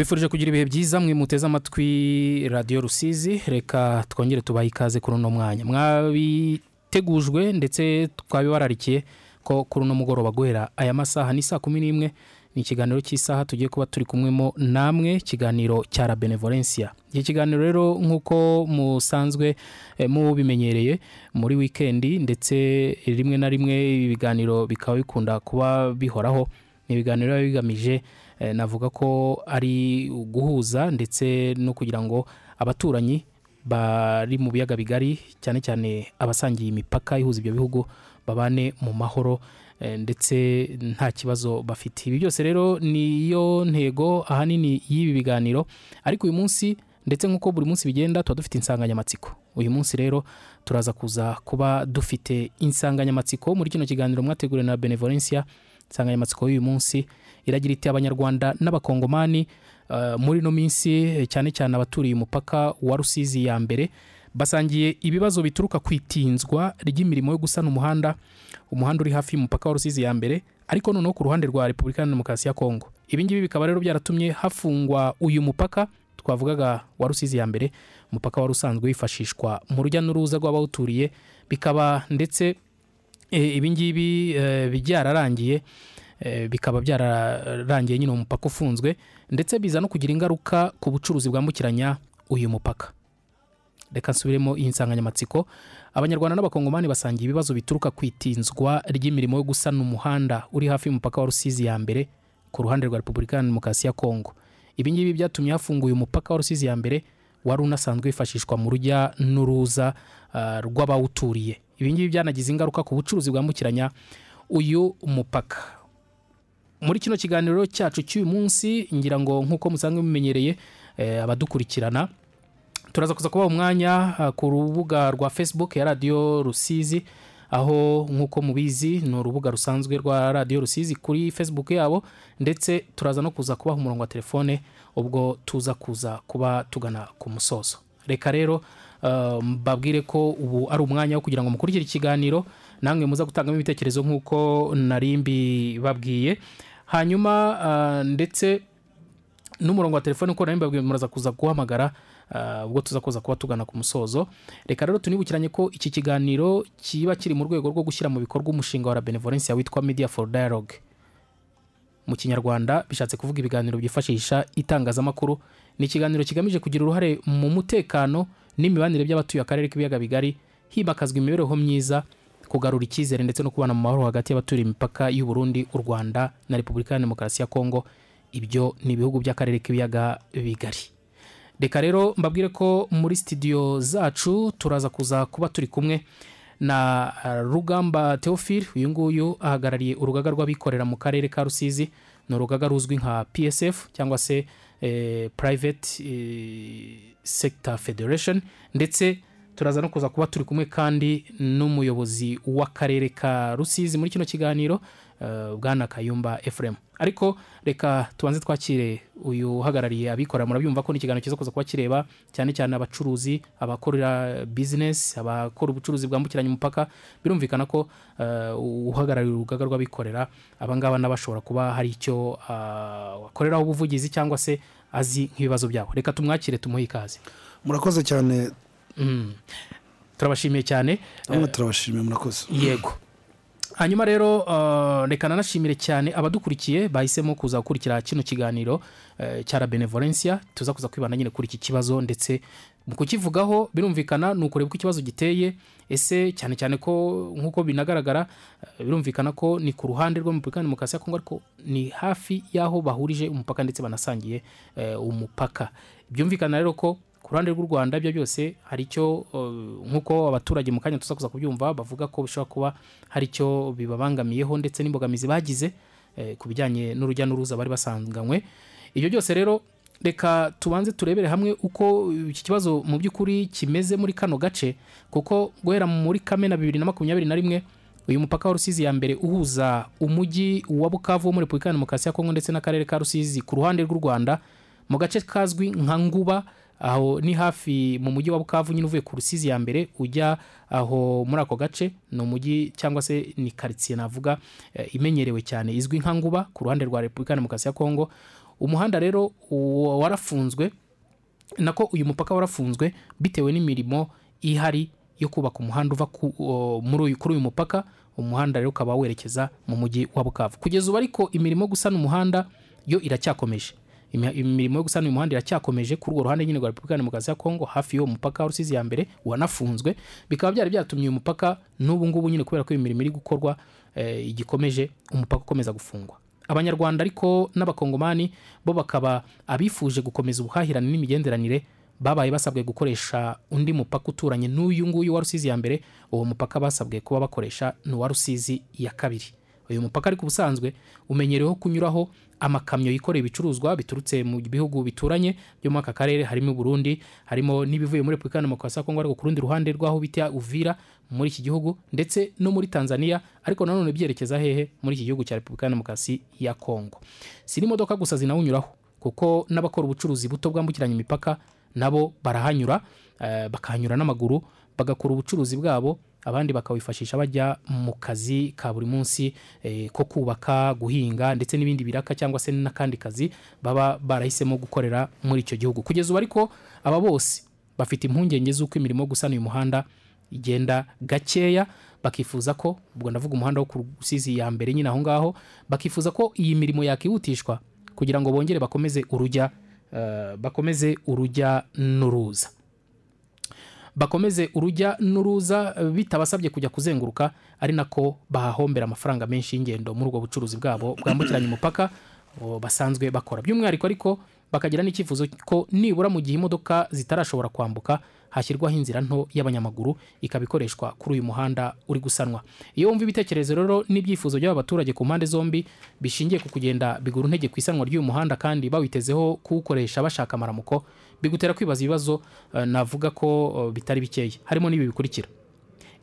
tubifurije kugira ibihe byiza mwe muteze amatwi radiyo rusizi. Reka twongere tubahe ikaze kuri uno mwanya. Mwabitegujwe ndetse twabibararikiye ko kuri uno mugoroba guhera aya masaha ni saa kumi n'imwe ni ikiganiro cy'isaha tugiye kuba turi kumwemo namwe ikiganiro cya la benevolencia. Iki kiganiro rero nk'uko musanzwe eh, mubimenyereye muri wikendi ndetse rimwe na rimwe ibi biganiro bikaba bikunda kuba bihoraho ni ibiganiro biba bigamije navuga ko ari guhuza ndetse no kugira ngo abaturanyi bari mu biyaga bigari cyane cyane abasangiye imipaka ihuza ibyo bihugu babane mu mahoro eh, ndetse nta kibazo bafite. Ibi byose rero niyo ntego ahanini y'ibi biganiro. Ariko uyu munsi ndetse nk'uko buri munsi bigenda tuba dufite insanganyamatsiko. Uyu munsi rero turaza kuza kuba dufite insanganyamatsiko. Muri kino kiganiro mwateguriwe na benevolencia insanganyamatsiko y'uyu munsi iragira iti abanyarwanda n'abakongomani eh, muri ino minsi eh, cyane cyane abaturiye umupaka wa rusizi ya mbere basangiye ibibazo bituruka ku itinzwa ry'imirimo yo gusana umuhanda umuhanda uri hafi y'umupaka wa rusizi ya mbere ariko noneho ku ruhande rwa repubulika ya demokarasi ya kongo ibi ngibi bikaba rero byaratumye hafungwa uyu mupaka twavugaga wa rusizi ya mbere umupaka wari usanzwe wifashishwa mu rujya n'uruza rw'abawuturiye bikaba ndetse eh, ibi ngibi eh, byararangiye bikaba byararangiye nyine umupaka ufunzwe ndetse biza no kugira ingaruka ku bucuruzi bwambukiranya uyu mupaka. Reka nsubiremo iyi nsanganyamatsiko. Abanyarwanda n'abakongomani basangiye ibibazo bituruka ku itinzwa ry'imirimo yo gusana umuhanda uri hafi y'umupaka wa rusizi ya mbere ku ruhande rwa repubulika ya demokarasi ya kongo ibi ngibi byatumye hafunguye umupaka wa rusizi ya mbere wari unasanzwe wifashishwa mu rujya n'uruza ah, rw'abawuturiye. Ibi ngibi byanagize ingaruka ku bucuruzi bwambukiranya uyu mupaka. Muri kino kiganiro cyacu cy'uyu munsi ngira ngo nk'uko musanzwe mumenyereye eh, abadukurikirana turaza kuza kubaha umwanya ah, ku rubuga rwa facebook ya radiyo rusizi aho nk'uko mubizi ni urubuga rusanzwe rwa radiyo rusizi kuri facebook yabo ndetse turaza no kuza kubaha umurongo wa telefone ubwo tuza kuza kuba tugana ku musozo. Reka rero ah, mbabwire ko ubu ari umwanya wo kugira ngo mukurikire ikiganiro namwe muza gutangamo ibitekerezo nk'uko nari mbibabwiye. Hanyuma ah, ndetse n'umurongo wa telefone uko nari mbabwiye muraza kuza guhamagara ah, ubwo tuza kuza kuba tugana ku musozo. Reka rero tunibukiranye ko iki kiganiro kiba kiri mu rwego rwo gushyira mu bikorwa umushinga wa la benevolencia witwa media for dialogue. Mu kinyarwanda bishatse kuvuga ibiganiro byifashisha itangazamakuru. Ni ikiganiro kigamije kugira uruhare mu mutekano n'imibanire by'abatuye akarere k'ibiyaga bigari himakazwa imibereho myiza kugarura icyizere ndetse no kubana mu mahoro hagati y'abaturiye imipaka y'u Burundi u Rwanda na Repubulika ya Demokarasi ya Kongo ibyo ni ibihugu by'akarere k'ibiyaga bigari. Reka rero mbabwire ko muri studio zacu turaza kuza kuba turi kumwe na uh, rugamba theophile. Uyu nguyu ahagarariye urugaga rw'abikorera mu karere ka rusizi. Ni urugaga ruzwi nka psf cyangwa se eh, private eh, sector federation. Ndetse turaza no kuza kuba turi kumwe kandi n'umuyobozi w'akarere ka rusizi. Muri kino kiganiro uh, bwana kayumba efuremu ariko reka tubanze twakire uyu uhagarariye abikorera murabyumva ko ni ikiganiro cyiza kuza kuba kireba cyane cyane abacuruzi abakorera bizinesi abakora ubucuruzi bwambukiranya umupaka. Birumvikana ko uh, uhagarariye urugaga rw'abikorera abangaba n'abashobora kuba hari icyo uh, wakoreraho ubuvugizi cyangwa se azi nk'ibibazo byabo. Reka tumwakire tumuhe ikaze. Murakoze cyane. Turabashimiye cyane. Namwe turabashimiye murakoze. yego. Hanyuma rero uh, reka nanashimire cyane abadukurikiye bahisemo kuza gukurikira kino kiganiro uh, cya la benevolencia. Tuza kuza kwibanda nyine kuri iki kibazo ndetse mu kukivugaho birumvikana ni ukureba uko ikibazo giteye. Ese cyane cyane ko nk'uko binagaragara uh, birumvikana ko ni ku ruhande ya demokarasi ya kongo ariko ni hafi y'aho bahurije umupaka ndetse banasangiye umupaka. Byumvikana rero ko ku ruhande rw'u rwanda ibyo byose hari icyo uh, nk'uko abaturage mu kanya tuza kuza kubyumva bavuga ko bishobora kuba hari icyo bibabangamiyeho ndetse n'imbogamizi bagize eh, ku bijyanye n'urujya n'uruza bari basanganywe. Ibyo byose rero reka tubanze turebere hamwe uko iki kibazo mu by'ukuri kimeze muri kano gace kuko guhera muri kamena bibiri na makumyabiri na rimwe uyu mupaka wa rusizi ya mbere uhuza umujyi wa bukavu wo muri repubulika ya demokarasi ya kongo ndetse n'akarere ka rusizi ku ruhande rw'u rwanda mu gace kazwi nka nguba aho ni hafi mu mujyi wa bukavu nyine uvuye ku rusizi ya mbere ujya aho muri ako gace ni umujyi cyangwa se ni karitsiye navuga eh, imenyerewe cyane izwi nka nguba ku ruhande rwa repubulika demokarasi ya kongo umuhanda rero warafunzwe nako uyu mupaka warafunzwe bitewe n'imirimo ihari yo kubaka umuhanda uva kuri uyu mupaka umuhanda rero ukaba werekeza mu mujyi wa bukavu. Kugeza ubu ariko imirimo gusana umuhanda yo iracyakomeje. Imirimo yo gusana uyu muhanda iracyakomeje. Kuri urwo ruhande nyine rwa repubulika ya demokarasi ya kongo hafi y'uwo mupaka rusizi ya mbere wanafunzwe. Bikaba byari byatumye uyu mupaka n'ubu ngubu nyine kubera ko iyi mirimo iri gukorwa eh, igikomeje umupaka ukomeza gufungwa. Abanyarwanda ariko n'abakongomani bo bakaba abifuje gukomeza ubuhahirane n'imigenderanire babaye basabwe gukoresha undi mupaka uturanye n'uyu nguyu wa rusizi ya mbere. Uwo mupaka basabwe kuba bakoresha ni uwa rusizi ya kabiri. Uyu mupaka ariko ubusanzwe umenyereweho kunyuraho amakamyo yikoreye ibicuruzwa biturutse mu bihugu bituranye byo muri aka karere harimo Burundi harimo n'ibivuye muri Repubulika Demokarasi ya Kongo ariko ku rundi ruhande rw'aho bita Uvira muri iki gihugu ndetse no muri Tanzania ariko nanone byerekeza hehe muri iki gihugu cya Repubulika Demokarasi ya Kongo si n'imodoka gusa zinawunyuraho kuko n'abakora ubucuruzi buto bwambukiranya imipaka nabo barahanyura eh, bakahanyura n'amaguru bagakora ubucuruzi bwabo abandi bakawifashisha bajya mu kazi ka buri munsi eh, ko kubaka guhinga ndetse n'ibindi biraka cyangwa se n'akandi kazi baba barahisemo gukorera muri icyo gihugu. Kugeza ubu ariko aba bose bafite impungenge z'uko imirimo gusana uyu muhanda igenda gakeya bakifuza ko ubwo ndavuga umuhanda wo ku rusizi ya mbere nyine aho ngaho bakifuza ko iyi mirimo yakihutishwa kugira ngo bongere bakomeze urujya eh, bakomeze urujya n'uruza. Bakomeze urujya n'uruza bitabasabye kujya kuzenguruka ari nako bahahombera amafaranga menshi y'ingendo muri ubwo bucuruzi bwabo bwambukiranya umupaka basanzwe bakora. By'umwihariko ariko bakagira n'icyifuzo ko nibura mu gihe imodoka zitarashobora kwambuka hashyirwaho inzira nto y'abanyamaguru ikaba ikoreshwa kuri uyu muhanda uri gusanwa. Iyo wumva ibitekerezo rero n'ibyifuzo by'aba baturage ku mpande zombi bishingiye ku kugenda bigura intege ku isanwa ry'uyu muhanda kandi bawitezeho kuwukoresha bashaka amaramuko bigutera kwibaza ibibazo eh, navuga ko eh, bitari bikeya harimo n'ibi bikurikira.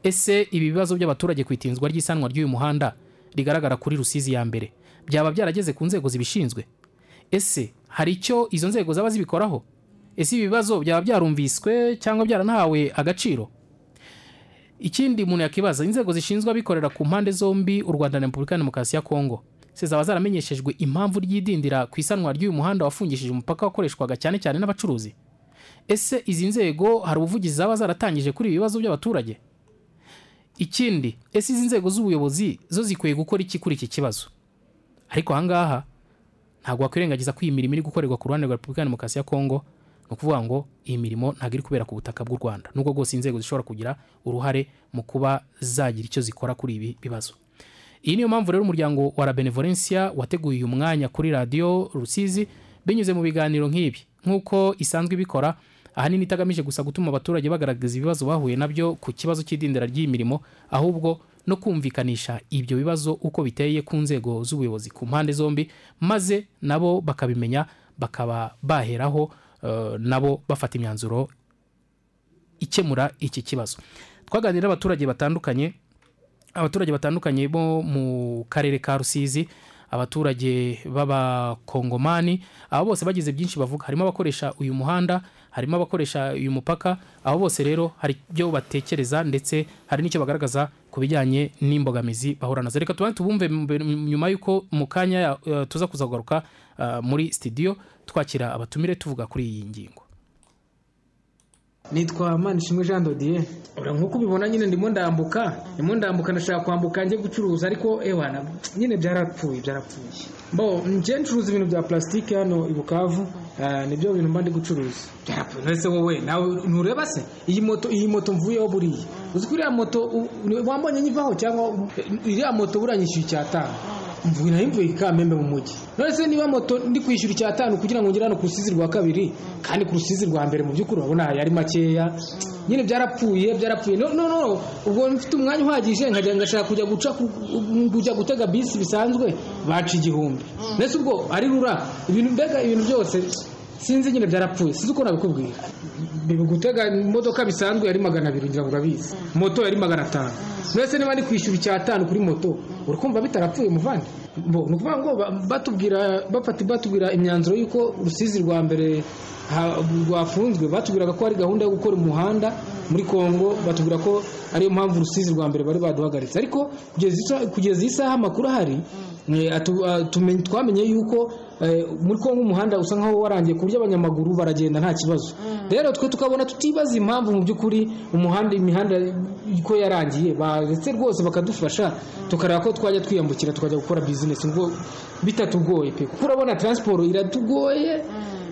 Ese ibi bibazo by'abaturage ku itinzwa ry'isanwa ry'uyu muhanda rigaragara kuri rusizi ya mbere? Byaba byarageze ku nzego zibishinzwe? Ese hari icyo izo nzego zaba zibikoraho? Ese ibi bibazo byaba byarumviswe cyangwa byaranahawe agaciro? Ikindi umuntu yakibaza inzego zishinzwe abikorera ku mpande zombi u rwanda na repubulika ya demokarasi ya kongo. Se zaba zaramenyeshejwe impamvu ry'idindira ku isanwa ry'uyu muhanda wafungishije umupaka wakoreshwaga cyane cyane n'abacuruzi. Ese izi nzego hari ubuvugizi zaba zaratangije kuri ibi bibazo by'abaturage? Ikindi ese izi nzego z'ubuyobozi zo zikwiye gukora iki kuri iki kibazo? Ariko ahangaha ntabwo wakwirengagiza ko iyi mirimo iri gukorerwa ku ruhande rwa repubulika ya demokarasi ya kongo ni ukuvuga ngo iyi mirimo ntabwo iri kubera ku butaka bw'u rwanda. Nubwo rwose inzego zishobora kugira uruhare mu kuba zagira icyo zikora kuri ibi bibazo. Iyi niyo mpamvu rero umuryango wa benevolencia wateguye uyu mwanya kuri radiyo rusizi binyuze mu biganiro nk'ibi. Nk'uko isanzwe ibikora ahanini itagamije gusa gutuma abaturage bagaragaza ibibazo bahuye na byo ku kibazo cy'idindira ry'iyi mirimo ahubwo no kumvikanisha ibyo bibazo uko biteye ku nzego z'ubuyobozi ku mpande zombi maze nabo bakabimenya bakaba baheraho eh, nabo bafata imyanzuro ikemura iki kibazo. Twaganira n'abaturage batandukanye abaturage batandukanye bo mu karere ka rusizi abaturage b'abakongomani abo bose bagize byinshi bavuga. Harimo abakoresha uyu muhanda harimo abakoresha uyu mupaka abo bose rero hari ibyo batekereza ndetse hari n'icyo bagaragaza ku bijyanye n'imbogamizi bahura na zo. Reka tubanze tubumve nyuma y'uko mu kanya eh, tuza kuzagaruka eh, muri studio twakira abatumire tuvuga kuri iyi ngingo. Nitwa manishimwe jean dodiye nk'uko ubibona nyine ndimo ndambuka. Ndimo ndambuka ndashaka kwambuka njye gucuruza ariko ewana nyine byarapfuye byarapfuye bo njye ncuruza ibintu bya plastique hano i bukavu ah, ni byo bintu mba ndi gucuruza. Byarapfuye nonese wowe nawe ntureba se iyi moto iyi moto mvuyeho buriya. Uzi ko iriya moto wambonye nyivaho cyangwa u- iriya moto buranyishyuye icyatanu? Mvuye na yo mvuye i kamembe mu mujyi none se niba moto ndi kwishyura icyatanu kugira ngo ngere hano ku rusizi rwa kabiri kandi ku rusizi rwa mbere mu by'ukuri urabona yari makeya. Nyine byarapfuye byarapfuye. No no no ubwo mfite umwanya uhagije nkajya ngashaka kujya guca ku- kujya gutega bisi bisanzwe baca igihumbi. Ndetse ubwo ari rura? Ibintu mbega ibintu byose sinzi nyine byarapfuye. Sinzi uko nabikubwira gutega imodoka bisanzwe yari magana abiri ngira ngo urabizi. Moto yari magana atanu. Mbese niba ndi kwishyura icyatanu kuri moto uri kumva bitarapfuye muvandi? Bo, ni ukuvuga ngo ba- batubwira bafata batubwira imyanzuro y'uko urusizi rwa mbere rwafunzwe. Batubwiraga ko hari gahunda yo gukora umuhanda muri kongo batubwira ko ariyo mpamvu urusizi rwa mbere bari baduhagaritse. Ariko kugeza isa- kugeza iyi saha amakuru ahari eh, twamenye yuko muri kongo umuhanda usa nkaho warangiye ku buryo abanyamaguru baragenda nta kibazo. Rero twe tukabona tutibaza impamvu mu by'ukuri umuhanda imihanda ko yarangiye baretse rwose bakadufasha tukareba ko twajya twiyambukira tukajya gukora bizinesi ngo bitatugoye pe. Kuko urabona taransiporo iratugoye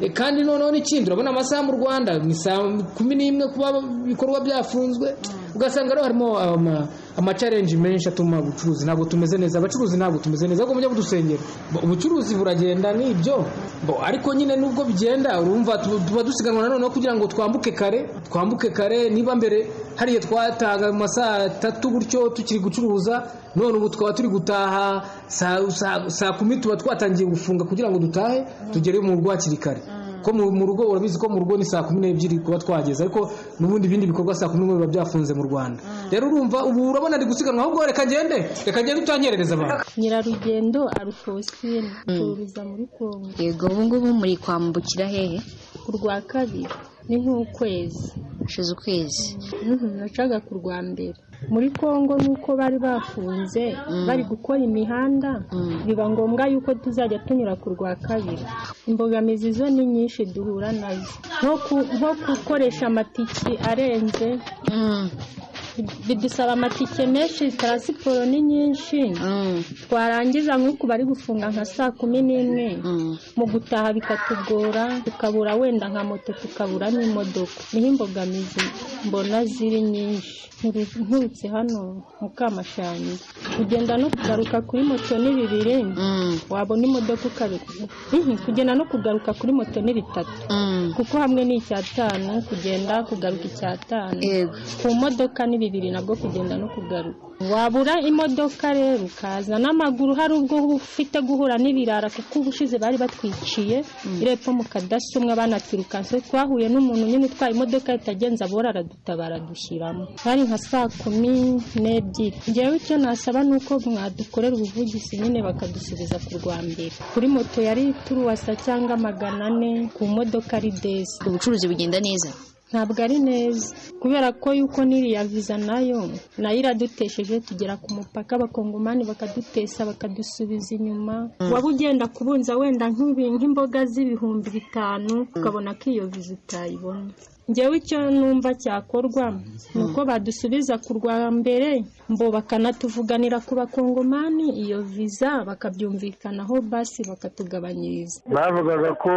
E, kandi noneho n'ikindi urabona amasaha mu rwanda ni saa kumi n'imwe kuba ibikorwa byafunzwe. Ugasanga rero harimo ama- amacarenji menshi atuma ubucuruzi ntabwo tumeze neza. Abacuruzi ntabwo tumeze neza. Ahubwo mujya budusengera Bo, ubucuruzi buragenda n'ibyo. Ariko nyine nubwo bigenda urumva tu- tuba dusiganwa na noneho kugira ngo twambuke kare twambuke kare niba mbere hariya twataga mu masaha atatu gutyo tukiri gucuruza none ubu twaba turi gutaha saa kumi tuba twatangiye gufunga kugira ngo dutahe tugere mu rugo kare. Ko mu rugo urabizi ko mu rugo ni saa kumi n'ebyiri kuba twageze ariko n'ubundi ibindi bikorwa saa kumi n'imwe biba byafunze mu rwanda. Rero urumva ubu urabona ari gusiganwa ahubwo reka ngende reka ngende utanyerereza abantu. Nyirarugendo arufosine turiza muri kongo yego ubu ngubu muri kwambukira hehe? Ku rwa kabiri. Ni nk'ukwezi. Hashize ukwezi. Mhm, nacaga ku rwa mbere. Muri kongo nuko bari bafunze bari gukora imihanda biba ngombwa yuko tuzajya tunyura ku rwa kabiri. Imbogamizi zo ni nyinshi duhura na zo. Nko gukoresha amatiki arenze Mm, bidusaba amatike menshi taransiporo ni nyinshi. Mm, twarangiza nk'uku bari gufunga nka saa kumi n'imwe. Mm. mu gutaha bikatugora tukabura wenda nka moto tukabura n'imodoka. Niho imbogamizi mbona ziri nyinshi. Nturutse hano mu kamashanyi kugenda no kugaruka kuri moto ni bibiri. Mm, wabona imodoka ukabikora kugenda no kugaruka kuri moto ni bitatu. Kuko hamwe ni icyatanu kugenda kugaruka icyatanu. Ku modoka ni bibiri nabwo kugenda no kugaruka. Wabura imodoka rero ukaza n'amaguru hari ubwo ufite guhura n'ibirara kuko ubushize bari batwiciye irepfo mu kadasi umwe banatwirukanse twahuye n'umuntu nyine utwaye imodoka itagenza bora aradutabara dushyiramo hari nka saa kumi n'ebyiri. Ngewe icyo nasaba ni uko mwadukorera ubuvugizi nyine bakadusubiza ku rwa mbere kuri moto yari turuwasa cyangwa magana ane ku modoka ari desi. Ubucuruzi bugenda neza. Ntabwo ari neza. Kubera ko yuko n'iriya viza na yo na yo iradutesheje tugera ku mupaka abakongomani bakadutesa bakadusubiza inyuma. Waba ugenda kubunza wenda nk'imboga z'ibihumbi bitanu ukabona ko iyo viza utayibona. Ngewe icyo numva cyakorwa ni uko badusubiza ku rwa mbere mbo bakanatuvuganira ku bakongomani iyo viza bakabyumvikanaho basi bakatugabanyiriza. Bavugaga ko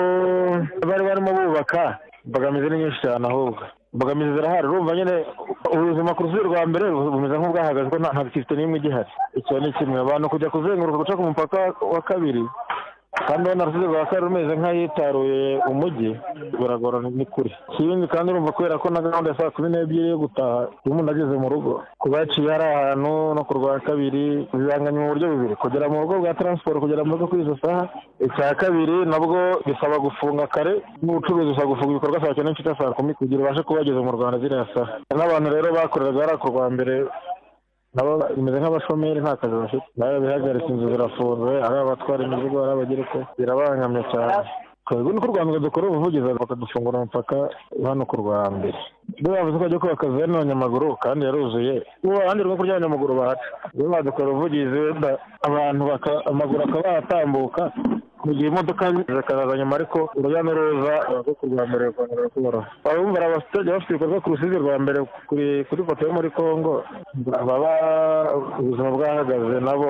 bari barimo bubaka imbogamizi ni nyinshi cyane ahubwo imbogamizi zirahari. Urumva nyine ubuzima ku rusizi rwa mbere bumeze nk'ubwahagaze ko nta nta gifite n'imwe igihari. Icyo ni kimwe. Abantu kujya kuzenguruka guca ku mupaka wa kabiri kandi ubona rusizi rwa kabiri rumeze nk'ahitaruye umujyi biragorana ni kure ikindi kandi urumva kubera ko na gahunda ya saa kumi n'ebyiri yo gutaha iyo umuntu ageze mu rugo kuba yaciye hari ahantu no ku rwa kabiri bibanganya mu buryo bubiri. Kugera mu rugo bwa taransiporo kugera mu rugo kuri izo saha icya kabiri nabwo bisaba gufunga kare n'ubucuruzi usaba gufunga ibikorwa saa cyenda n'igice saa kumi kugira ubashe kuba wageze mu rwanda ziriya saha. N'abantu rero bakoreraga hariya ku rwa mbere nabo bimeze nk'abashomeri nta kazi bafite nawe bihagaritse inzu zirafunze ari abatwara imizigo ari abagereka birabangamye cyane. Twebwe ni ko u rwanda dukora ubuvugizi bakadufungura umupaka hano ku rwa mbere iyo bavuze ko bajya kubaka zone y'abanyamaguru kandi yaruzuye ubu abandi rwo kurya abanyamaguru bahaca. Iyo badukora ubuvugizi wenda abantu amaguru akaba yatambuka mu gihe imodoka zikazaza nyuma ariko urujya n'uruza rwo ku rwa mbere rukongera kuboroha abumva hari abaturage bafite ibikorwa ku rusizi rwa mbere kuri foto yo muri congo baba ubuzima bwahagaze nabo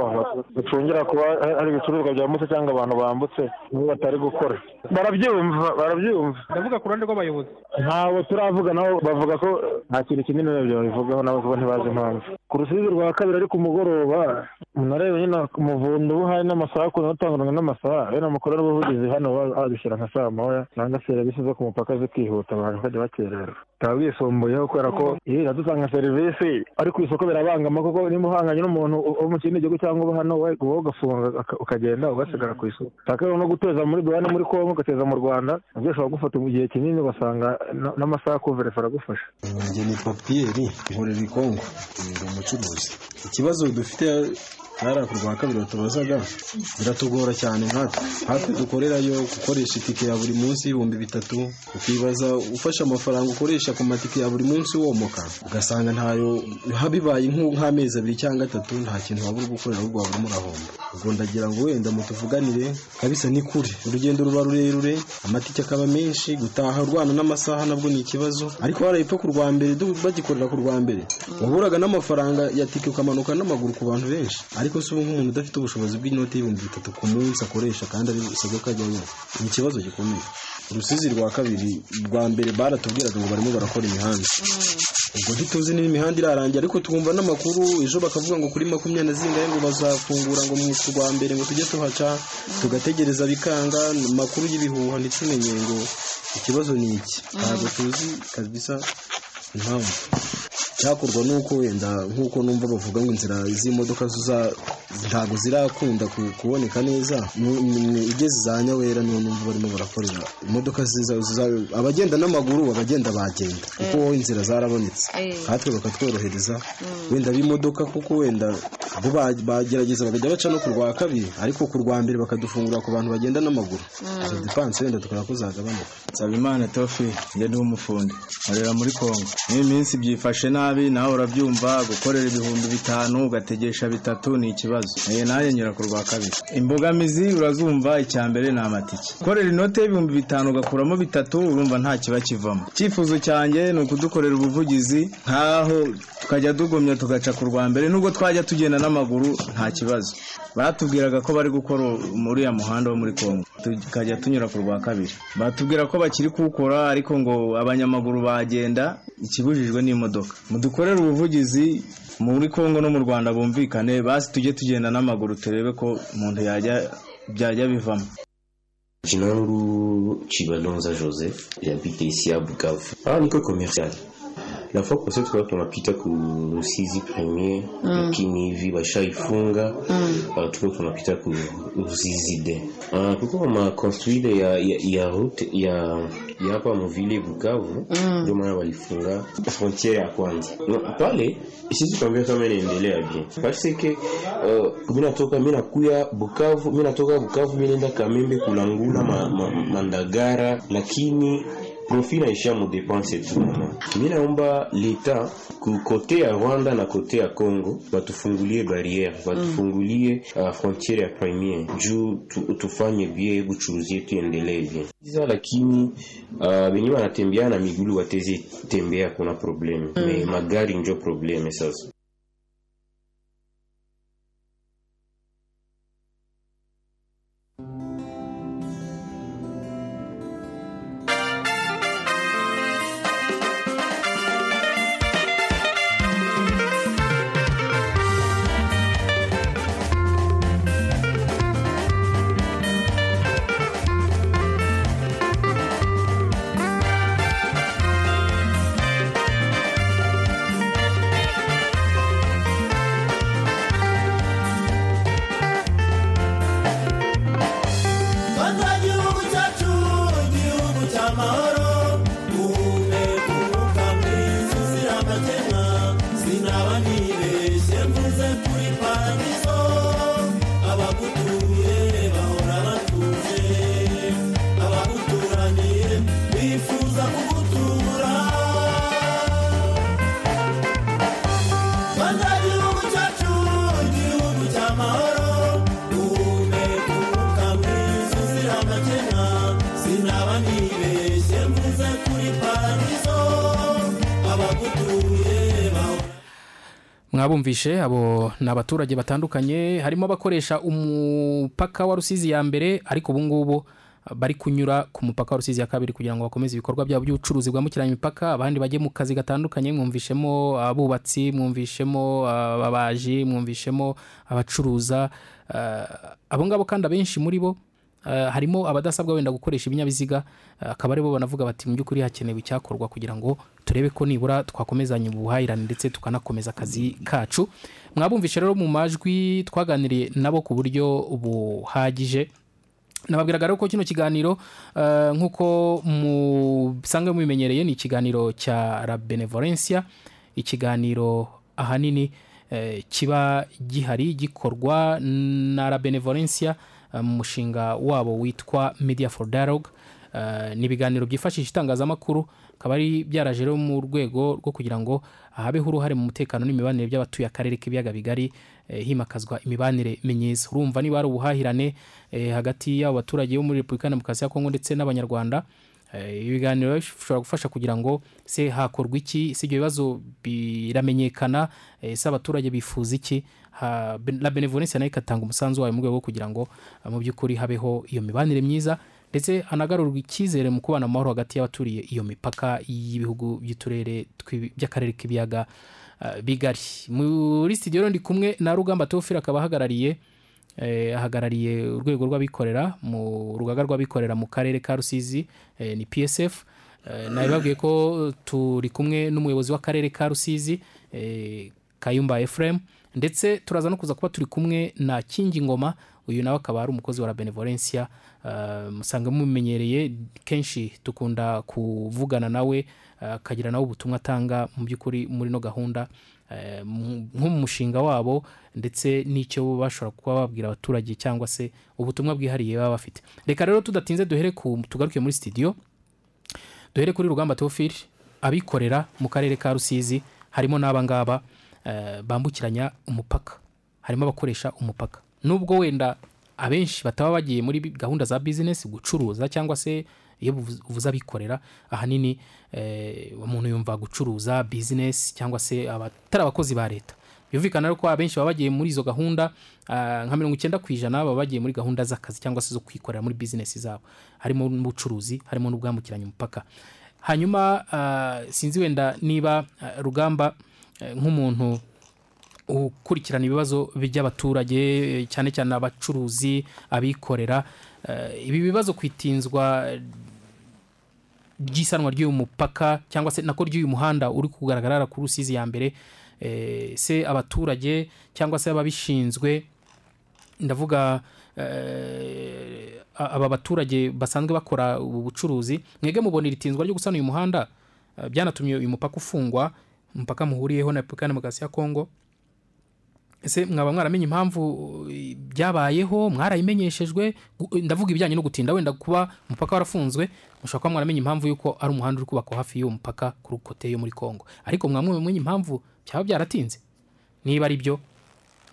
bacungira kuba hari ibicuruzwa byambutse cyangwa abantu bambutse nibo batari gukora. Barabyumva barabyumva. Ndavuga ku ruhande rw'abayobozi. Ntabwo turavuga nabo bavuga ko nta kintu kinini babivugaho nabo kuko ntibazi impamvu. Ku rusizi rwa kabiri ariko umugoroba umuntu areba nyine umuvundo uba uhari n'amasaha ukuntu batangurana n'amasaha rero mukorera ubuvugizi hano badushyira nka saa moya cyangwa serivisi zo ku mupaka zikihuta abantu bakajya bakererwa bikaba bwisumbuyeho kubera ko iyo dutanga serivisi. Ari ku isoko birabangama kuko niba uhanganye n'umuntu wo mu kindi gihugu cyangwa uba hano wowe ugafunga ukagenda ugasigara ku isoko. Ushaka no guteza muri duwane muri kongo ugateza mu rwanda na byo bishobora gufata mu gihe kinini ugasanga na- n'amasaha kuveresa aragufasha. Njye ni papiyeri nkorera i kongo ni umucuruzi ikibazo dufite hariya ku rwa kabiri batubazaga biratugora cyane nkatwe hafi dukorerayo gukoresha itike ya buri munsi y'ibihumbi bitatu ukibaza ufashe amafaranga ukoresha ku matike ya buri munsi womoka ugasanga ntayo bibaye nk'amezi abiri cyangwa atatu nta kintu waba uri gukorera ahubwo waba urimo urahomba. Ubwo ndagira ngo wenda mutuvuganire kabisa ni kure. Urugendo ruba rurerure amatike akaba menshi gutaha urwana n'amasaha nabwo ni ikibazo. Ariko warayipfa ku rwa mbere bagikorera ku rwa mbere. Waburaga n'amafaranga ya tike ukamanuka n'amaguru ku bantu benshi. Ariko si ubu nk'umuntu udafite ubushobozi bw'inoti y'ibihumbi bitatu ku munsi akoresha kandi ari isabwa ko ajyayo ni ikibazo gikomeye. Urusizi rwa kabiri rwa mbere baratubwiraga ngo barimo barakora imihanda. Ubwo ntituzi niba imihanda irarangira ariko twumva n'amakuru ejo bakavuga ngo kuri makumyabiri na zingahe ngo bazafungura ngo mu rwa mbere ngo tujye tuhaca tugategereza bikanga amakuru y'ibihuha ntitumenye ngo ikibazo ni iki? Ntabwo tuzi kabisa impamvu. Cyakorwa nuko wenda nk'uko numva bavuga ngo inzira z'imodoka ntabwo zirakunda ku- kuboneka neza. Ni- igeze za nyawera niyo numva barimo barakorera. Imodoka abagenda n'amaguru abagenda bagenda. Kuko inzira zarabonetse. Eh. natwe bakatworohereza. Wenda b'imodoka kuko wenda bo ba- bagerageza bakajya baca no ku rwa kabiri. Ariko ku rwa mbere bakadufungura ku bantu bagenda n'amaguru. Izo dipanse wenda tukaba ko zagabanuka Nsabimana Tofi njye ndi umufundi nkorera muri Kongo n'iyi minsi byifashe nabi nawe urabyumva. Gukorera ibihumbi bitanu ugategesha bitatu ni ikibazo. Eh nanjye nyura ku rwa kabiri. Imbogamizi urazumva icya mbere ni amatike. Gukorera inote y'ibihumbi bitanu ugakuramo bitatu urumva nta kiba kivamo. Icyifuzo cyanjye ni ukudukorera ubuvugizi nk'aho tukajya tugumya tugaca ku rwa mbere nubwo twajya tugenda n'amaguru nta kibazo. Batubwiraga ko bari gukora muri ya muhanda wo muri Kongo tukajya tunyura ku rwa kabiri. Batubwira ko bakiri kuwukora ariko ngo abanyamaguru bagenda ikibujijwe n'imodoka. Mudukorere ubuvugizi muri Kongo no mu Rwanda bumvikane basi tujye tugenda n'amaguru turebe ko umuntu yajya byajya bivamo Jina langu Chibalonza Joseph, j'habite ici à Bukavu. Ah, niko commercial. La fois passée tulikuwa tunapita ku Rusizi premier lakini hivi washaifunga uh, tuko tunapita ku Rusizi de uh, kuko ma construire ya, ya, ya route ya ya hapa muvile Bukavu ndio maana walifunga frontiere ya kwanza no, pale sisi tuambia kama inaendelea bien. Parce que uh, mimi natoka mimi nakuya Bukavu mimi natoka Bukavu mimi naenda Kamembe kulangula ma, ma, mandagara lakini profit naishia mu dépense tu Mi naomba leta ku kote ya Rwanda na kote ya Congo batufungulie barriere batufungulie uh, frontiere ya premier juu tu, tufanye bie buchuruzi yetu endelee bien. Iza, lakini uh, benye wanatembea na migulu wateze tembea kuna probleme. Mm. me magari njo probleme sasa mwabumvishe abo ni abaturage batandukanye harimo abakoresha umupaka wa rusizi ya mbere ariko ubu ngubu bari kunyura ku mupaka wa rusizi ya kabiri kugira ngo bakomeze ibikorwa byabo by'ubucuruzi bwambukiranya imipaka abandi bajye mu kazi gatandukanye mwumvishemo abubatsi mwumvishemo ababaji mwumvishemo abacuruza eh, abo ngabo kandi abenshi muri bo harimo abadasabwa wenda gukoresha ibinyabiziga eh, akaba ari bo banavuga bati mu by'ukuri hakenewe icyakorwa kugira ngo turebe ko nibura twakomezanya ubuhahirane ndetse tukanakomeza akazi kacu. Mwabumvishe rero mu majwi twaganiriye nabo ku buryo buhagije. Nababwiraga rero ko kino kiganiro eh, nk'uko musanzwe mubimenyereye ni ikiganiro cya la benevolencia ikiganiro ahanini eh, kiba gihari gikorwa na la benevolencia eh, mu mushinga wabo witwa media for dialogue. Eh, ni ibiganiro byifashisha itangazamakuru akaba ari byaraje rero mu rwego rwo kugira ngo habeho uruhare mu mutekano n'imibanire by'abatuye akarere k'ibiyaga bigari eh, himakazwa imibanire myiza. Urumva niba hari ubuhahirane eh, hagati y'abo baturage bo muri repubulika ya demokarasi ya kongo ndetse n'abanyarwanda Eh, ibi biganiro bishobora gufasha kugira ngo se hakorwa iki se ibyo bibazo biramenyekana eh, se abaturage bifuza iki? La benevolence na yo igatanga umusanzu wayo mu rwego rwo kugira ngo eh, mu by'ukuri habeho iyo mibanire myiza ndetse hanagarurwa icyizere mu kubana amahoro hagati y'abaturiye iyo mipaka y'ibihugu by'uturere by'akarere k'ibiyaga eh, bigari. Muri rero ndi kumwe na rugamba tofira akaba ahagarariye eh, ahagarariye urwego rw'abikorera mu rugaga rw'abikorera mu karere ka rusizi ni psf nabibabwiye ko turi kumwe n'umuyobozi w'akarere ka rusizi kayumba efuremu ndetse turaza no kuza kuba turi kumwe na kingi ngoma uyu nawe akaba ari umukozi wa benevolencia Eh, musanga mumenyereye kenshi dukunda kuvugana nawe eh, akagira nawe ubutumwa atanga mu by'ukuri muri no gahunda eh, nko mu mushinga wabo ndetse n'icyo bo bashobora kuba babwira abaturage cyangwa se ubutumwa bwihariye baba bafite. Reka rero tudatinze duhere ku tugaruke muri studio duhere kuri rugamba teofili abikorera mu karere ka rusizi harimo n'aba ngaba eh, bambukiranya umupaka. Harimo abakoresha umupaka. Nubwo wenda abenshi bataba bagiye muri gahunda za bizinesi gucuruza cyangwa se iyo uvuze abikorera ahanini eh, umuntu yumva gucuruza bizinesi cyangwa se abatari abakozi ba leta. Byumvikana ko abenshi baba bagiye muri izo gahunda ah, nka mirongo icyenda ku ijana baba bagiye muri gahunda z'akazi cyangwa se zo kwikorera muri bizinesi zabo. Harimo n'ubucuruzi harimo n'ubwambukiranya umupaka. Hanyuma ah, sinzi wenda niba ah, rugamba eh, nk'umuntu ukurikirana ibibazo by'abaturage eh, cyane cyane abacuruzi abikorera eh, ibi bibazo kwitinzwa ry'isanwa ry'uyu mupaka cyangwa se nako ry'uyu muhanda uri kugaragara ku rusizi ya mbere eh, se abaturage cyangwa se ababishinzwe ndavuga eh, aba baturage basanzwe bakora ubu bucuruzi mwege mubona iri tinzwa ryo gusana uyu muhanda? Eh, byanatumye uyu mupaka ufungwa umupaka muhuriyeho na repubulika ya demokarasi ya kongo ese mwaba mwaramenye impamvu eh, byabayeho mwarayimenyeshejwe? Gu- ndavuga ibijyanye no gutinda wenda kuba umupaka warafunzwe. Mushobora kuba mwaramenye impamvu y'uko ari umuhanda uri kubakwa hafi y'uwo mupaka kuri kote yo muri kongo ariko mwamwamenye impamvu byaba byaratinze. Niba ari byo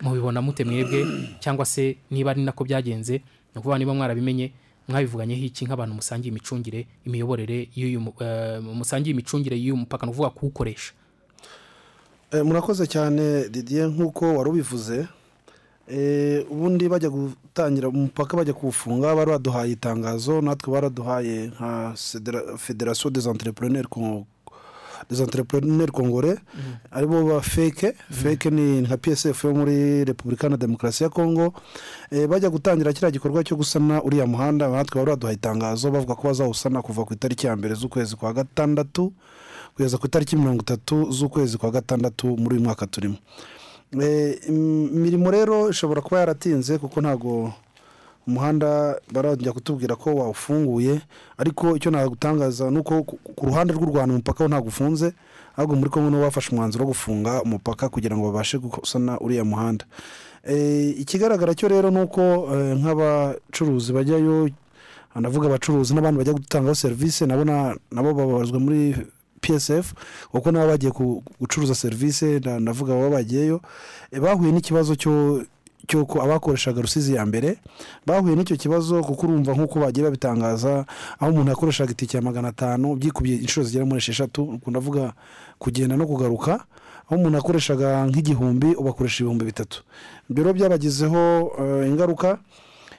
mubibona mute mwebwe cyangwa se niba ari nako byagenze ni ukuvuga niba mwarabimenye mwabivuganyeho iki nk'abantu musangiye imicungire imiyoborere y'uyu eh, musangiye imicungire y'uyu mupaka ni ukuvuga kuwukoresha. Eh, murakoze cyane didier nk'uko wari ubivuze Eh, ubundi bajya gutangira umupaka bajya kuwufunga bari baduhaye itangazo natwe baraduhaye nka Federa- federation des entrepreneurs des entrepreneurs congolais ari bo ba feke feke ni nka psf yo muri repubulika na demokarasi ya kongo Eh, bajya gutangira kiriya gikorwa cyo gusana uriya muhanda natwe bari baduhaye itangazo bavuga ko bazawusana kuva ku itariki ya mbere z'ukwezi kwa gatandatu. Kugeza ku itariki mirongo itatu z'ukwezi kwa gatandatu muri uyu mwaka turimo. Eh, im- imirimo rero ishobora kuba yaratinze kuko ntabwo umuhanda barajya kutubwira ko wawufunguye ariko icyo nagutangaza ni uko ku- ruhande rw'u rwanda umupaka wo ntabwo ufunze ahubwo muri kongo nibo bafashe umwanzuro wo gufunga umupaka kugira ngo babashe gusana uriya muhanda. Eh, ikigaragara cyo rero ni uko eh, nk'abacuruzi bajyayo ndavuga abacuruzi n'abandi bajya gutangaho serivisi nabo na- nabo babarizwa muri psf kuko nabo bagiye gucuruza serivisi ndavuga baba bagiyeyo. Eh, bahuye n'ikibazo cyo cy'uko abakoreshaga rusizi ya mbere bahuye n'icyo kibazo kuko urumva nk'uko bagiye babitangaza aho umuntu yakoreshaga itike ya magana atanu byikubiye inshuro zigera muri esheshatu ndavuga kugenda no kugaruka aho umuntu yakoreshaga nk'igihumbi ubu akoresha ibihumbi bitatu. Rero byabagizeho eh, ingaruka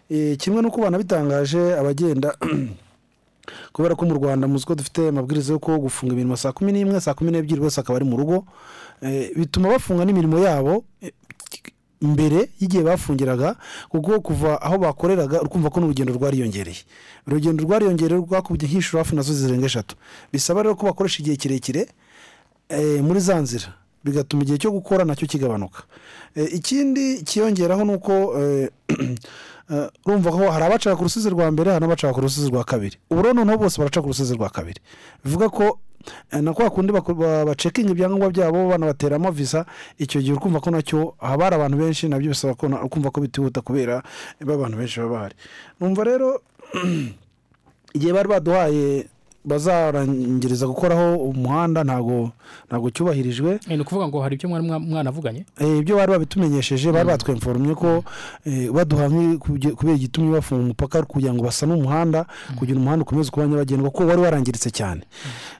Eh, kimwe n'uko banabitangaje abagenda kubera ko mu rwanda muzi ko dufite amabwiriza yo gufunga imirimo saa kumi n'imwe saa kumi n'ebyiri bose akaba ari mu rugo Eh, bituma bafunga n'imirimo yabo eh, mbere y'igihe bafungiraga kuko kuva aho bakoreraga ukumva ko n'urugendo rwariyongereye. Urugendo rwariyongereye rwakubye nk'inshuro hafi na zo zirenga eshatu. Bisaba rero ko bakoresha igihe kirekire eh, muri za nzira. Bigatuma igihe cyo gukora na cyo kigabanuka. Ikindi kiyongeraho ni uko urumva ko hari abacaga ku rusizi rwa mbere hari n'abacaga ku rusizi rwa kabiri. Ubu rero noneho bose baraca ku rusizi rwa kabiri. Bivuga ko eh, na kwa kundi bacekinga ibyangombwa byabo banabateramo visa icyo gihe ukumva ko na cyo haba hari abantu benshi na byo bisaba ko kumva ko bitihuta kubera ba abantu benshi baba bahari. Numva rero igihe bari baduhaye bazarangiriza gukoraho umuhanda ntabwo ntabwo cyubahirijwe. Eh, ni ukuvuga ngo hari ibyo mwari mwa- mwanavuganye Eh, ibyo bari babitumenyesheje bari batwemforomye ko eh, baduha kubera igitumye bafunga umupaka kugira ngo basane umuhanda kugira umuhanda ukomeze kuba nyabagendwa kuko wari warangiritse cyane.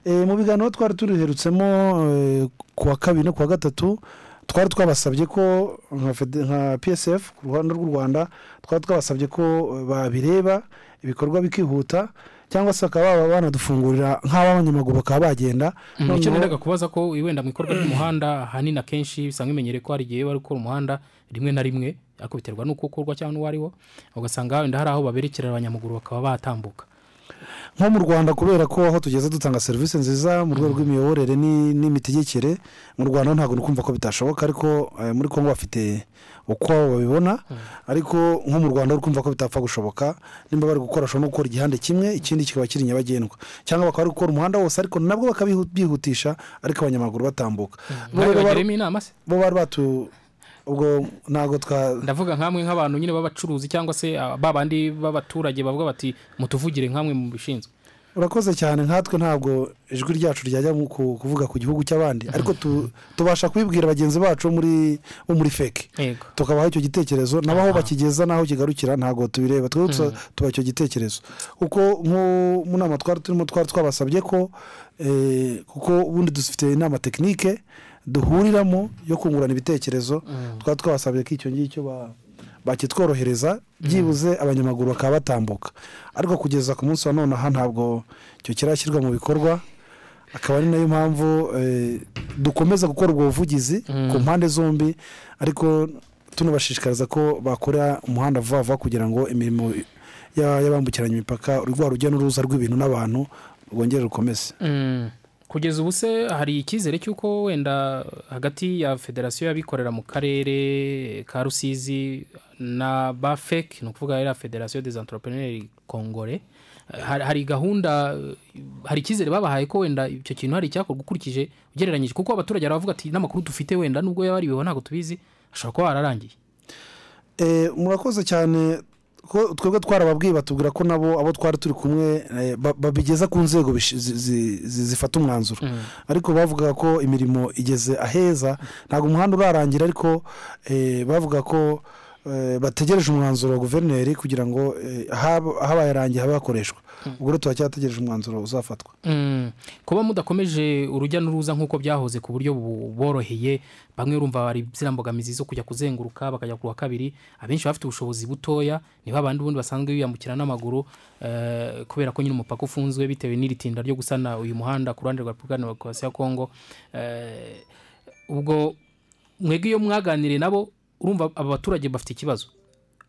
Eh, mu biganiro twari turiherutsemo eh, ku wa kabiri no ku wa gatatu twari twabasabye ko nka psf ku ruhande rw'u rwanda twari twabasabye ko babireba ibikorwa bikihuta cyangwa se bakaba banadufungurira nk'ab'abanyamaguru bakaba bagenda Mm, icyo Noneho- nendaga kubaza ko wenda mu ikorwa ry'umuhanda ahanini akenshi usanga bimenyereye ko hari igihe bari gukora umuhanda rimwe na rimwe ariko biterwa n'uko ukorwa cyangwa n'uwo ari wo ugasanga wenda hari aho baberekera abanyamaguru bakaba batambuka. Nko mu rwanda kubera ko aho tugeze dutanga serivisi nziza mu rwego rw'imiyoborere ni- n'imitegekere mu rwanda ntabwo ni kumva ko bitashoboka ariko eh, muri kongo bafite uko babibona ariko nko mu rwanda uri kumva ko bitapfa gushoboka nimba bari gukora bashobora no gukora igihande kimwe ikindi kikaba kiri nyabagendwa. Cyangwa bakaba bari gukora umuhanda wose ariko nabwo bakabihutisha ariko abanyamaguru batambuka. Bo bari- se? bo bari batu ubwo ntabwo twa ndavuga nk'amwe nk'abantu nyine b'abacuruzi cyangwa se ah, ba bandi b'abaturage bavuga bati mutuvugire nk'amwe mu bishinzwe. Urakoze cyane nkatwe ntabwo ijwi ryacu ryajya kuvuga ku gihugu cy'abandi. Ariko tu- tubasha kubibwira bagenzi bacu bo muri feke tukabaha icyo gitekerezo nabo aho bakigeza n'aho kigarukira ntabwo tubireba. Tuba- Mm. tubaha icyo gitekerezo. Kuko mu nama twari turimo twari twabasabye ko eh, kuko ubundi dufite inama tekinike duhuriramo yo kungurana ibitekerezo. Twari twabasabye ko icyo ngicyo ba- bakitworohereza byibuze abanyamaguru bakaba batambuka. Ariko kugeza ku munsi wa none aha ntabwo icyo kirashyirwa mu bikorwa. Akaba ari na yo mpamvu eh, dukomeza gukora ubwo buvugizi Mm. ku mpande zombi. Ariko tunabashishikariza ko bakora umuhanda vuba vuba kugira ngo imirimo ya- y'abambukiranya imipaka rwa rujya n'uruza rw'ibintu n'abantu rwongere rukomeze. Mm. Kugeza ubu se hari icyizere cy'uko wenda hagati ya federasiyo y'abikorera mu karere ka rusizi na bafek ni ukuvuga ya federasiyo des entrepreneurs kongore hari, gahunda hari icyizere babahaye ko wenda icyo kintu hari icyakorwa ukurikije ugereranyije. Kuko abaturage baravuga ati n'amakuru dufite wenda nubwo yaba ari ibihuha ntabwo tubizi ashobora kuba wararangiye. Eh, murakoze cyane twebwe twarababwiye batubwira ko nabo abo twari turi kumwe eh, ba- babigeza ku nzego zifata umwanzuro. Ariko bavugaga ko imirimo igeze aheza ntabwo umuhanda urarangira ariko eh, bavuga ko bategereje umwanzuro wa guverineri kugira ngo eh, ahabaye arangiye habe hakoreshwa ubwo rero turacyategereje umwanzuro uzafatwa. Mm. kuba mudakomeje urujya n'uruza nk'uko byahoze ku buryo buboroheye bamwe urumva bari ziriya mbogamizi zo kujya kuzenguruka bakajya ku wa kabiri abenshi bafite ubushobozi butoya ni babandi ubundi basanzwe biyambukira n'amaguru eh, kubera ko nyine umupaka ufunzwe bitewe n'iri tinda ryo gusana uyu muhanda ku ruhande rwa repubulika demokarasi ya kongo Eh, ubwo mwebwe iyo mwaganiriye nabo urumva aba baturage bafite ikibazo.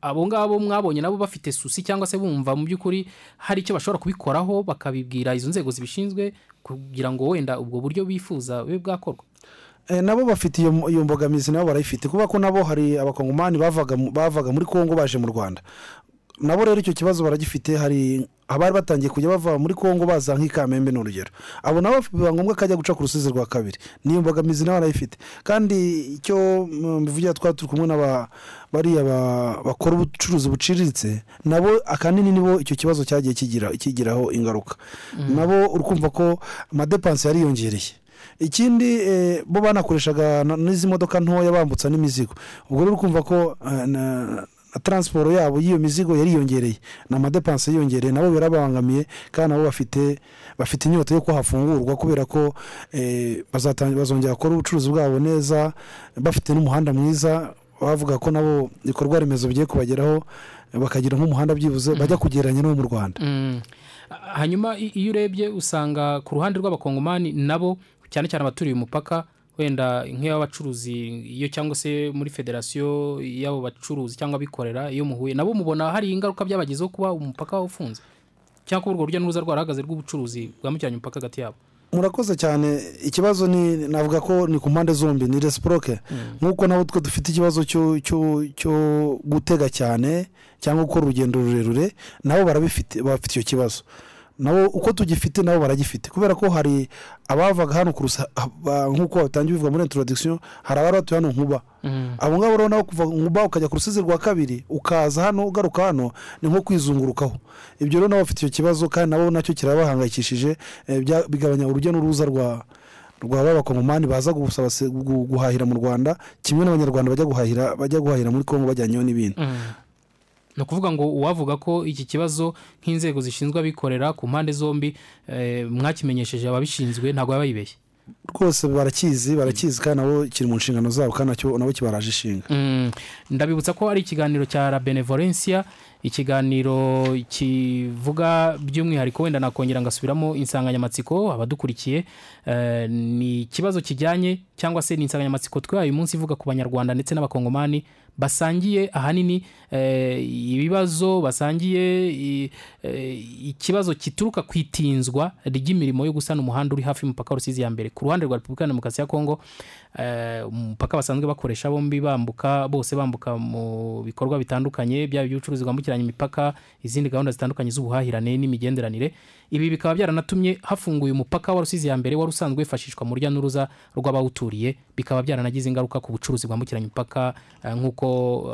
Abo ngabo mwabonye nabo bafite susi cyangwa se bumva mu by'ukuri hari icyo bashobora kubikoraho bakabibwira izo nzego zibishinzwe kugira ngo wenda ubwo buryo bifuza bube bwakorwa. Eh, nabo bafite iyo mbogamizi nabo barayifite kubera ko nabo hari abakongomani bavaga mu- bavaga muri kongo baje mu rwanda. Nabo rero icyo kibazo baragifite hari abari batangiye kujya bava muri kongo baza nk'ikamembe ni urugero. Abo nabo biba ngombwa ko ajya guca ku rusizi rwa kabiri. Niyo mbogamizi nawe arayifite kandi icyo mm, mbivugira twari turi kumwe bariya ba- bakora ubucuruzi buciriritse nabo akanini nibo icyo kibazo cyagiye kigira kigiraho ingaruka. Mm. nabo uri kumva ko amadepansi yariyongereye. Ikindi eh, bo banakoreshaga na- n'izi modoka ntoya bambutsa n'imizigo. Ubwo rero uri kumva ko eh, na taransiporo yabo y'iyo mizigo yariyongereye ni amadepansi yiyongereye nabo birabangamiye kandi nabo bafite bafite inyota yo ko hafungurwa kubera ko eh, bazongera gukora ubucuruzi bwabo neza bafite n'umuhanda mwiza bavuga ko nabo ibikorwa remezo bigiye kubageraho bakagira nk'umuhanda byibuze bajya kugereranya n'uwo mu rwanda Mm. hanyuma iyo urebye usanga ku ruhande rw'abakongomani nabo cyane cyane abaturiye umupaka wenda nk'iy'abacuruzi iyo cyangwa se muri federasiyo y'abo bacuruzi cyangwa abikorera iyo muhuye nabo mubona hari ingaruka byabagezeho kuba umupaka ufunze? Cyangwa kuba urwo rujya n'uruza rwarahagaze rw'ubucuruzi bwambukiranya umupaka hagati yabo? Murakoze cyane. Ikibazo ni navuga ko ni ku mpande zombi ni resiproke nk'uko nabo twe dufite ikibazo cyo gutega cyane cyangwa gukora urugendo rurerure nabo barabifite bafite icyo kibazo. Nabo uko tugifite nabo baragifite. Kubera ko hari abavaga hano ba- nk'uko batangiye bivuga muri introduction hari abari batuye hano nkuba. Abo ngabo rero nawe kuva nkuba ukajya ku rusizi rwa kabiri ukaza hano ugaruka hano ni nko kwizungurukaho. Ibyo rero nabo bafite icyo kibazo kandi nabo na cyo kirabahangayikishije eh, bigabanya urujya n'uruza rwa rwa b'abakongomani baza gusaba guhahira mu rwanda kimwe n'abanyarwanda bajya guhahira bajya guhahira muri kongo bajyanyeho n'ibindi. Ni ukuvuga ngo uwavuga ko iki kibazo nk'inzego zishinzwe abikorera ku mpande zombi eh, mwakimenyesheje ababishinzwe ntabwo baba yibeshye rwose barakizi barakizi kandi nabo kiri mu nshingano zabo kandi nabo kibaraje ishinga. Mm, ndabibutsa ko ari ikiganiro cya la benevolencia ikiganiro kivuga by'umwihariko wenda nakongera ngasubiramo insanganyamatsiko abadukurikiye. Eh, ni ikibazo kijyanye cyangwa se ni insanganyamatsiko twahaye uyu munsi ivuga ku banyarwanda ndetse n'abakongomani basangiye ahanini eh, ibibazo basangiye eh, ikibazo kituruka ku itinzwa ry'imirimo yo gusana umuhanda uri hafi y'umupaka rusizi ya mbere. Ku ruhande rwa repubulika ya demokarasi ya kongo eh, umupaka basanzwe bakoresha bombi bambuka bose bambuka mu bikorwa bitandukanye byaba iby'ubucuruzi bwambukiranya imipaka izindi gahunda zitandukanye z'ubuhahirane n'imigenderanire. Ibi bikaba byaranatumye hafunguye umupaka wa rusizi ya mbere wari usanzwe wifashishwa mu rujya n'uruza rw'abawuturiye bikaba byaranagize ingaruka ku bucuruzi bwambukiranya imipaka eh, nk'uko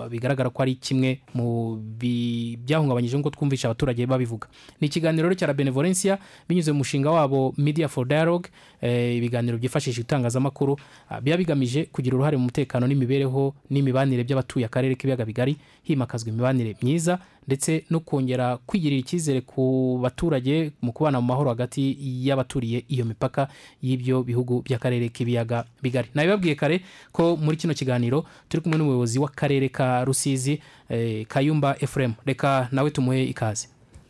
eh, bigaragara ko ari kimwe mu byahungabanyije nk'uko twumvisha abaturage babivuga. Ni ikiganiro cya benevolencia binyuze mu mushinga wabo media for dialogue eh, ibiganiro byifashisha itangazamakuru ah, biba bigamije kugira uruhare mu mutekano n'imibereho n'imibanire by'abatuye akarere k'ibiyaga bigari himakazwa imibanire myiza ndetse no kongera kwigirira icyizere ku baturage mu kubana mu mahoro hagati y'abaturiye iyo mipaka y'ibyo bihugu by'akarere k'ibiyaga bigari. Nabibabwiye kare ko muri kino kiganiro turi kumwe n'umuyobozi w'akarere ka rusizi eh, kayumba efuremu reka nawe tumuhe ikaze.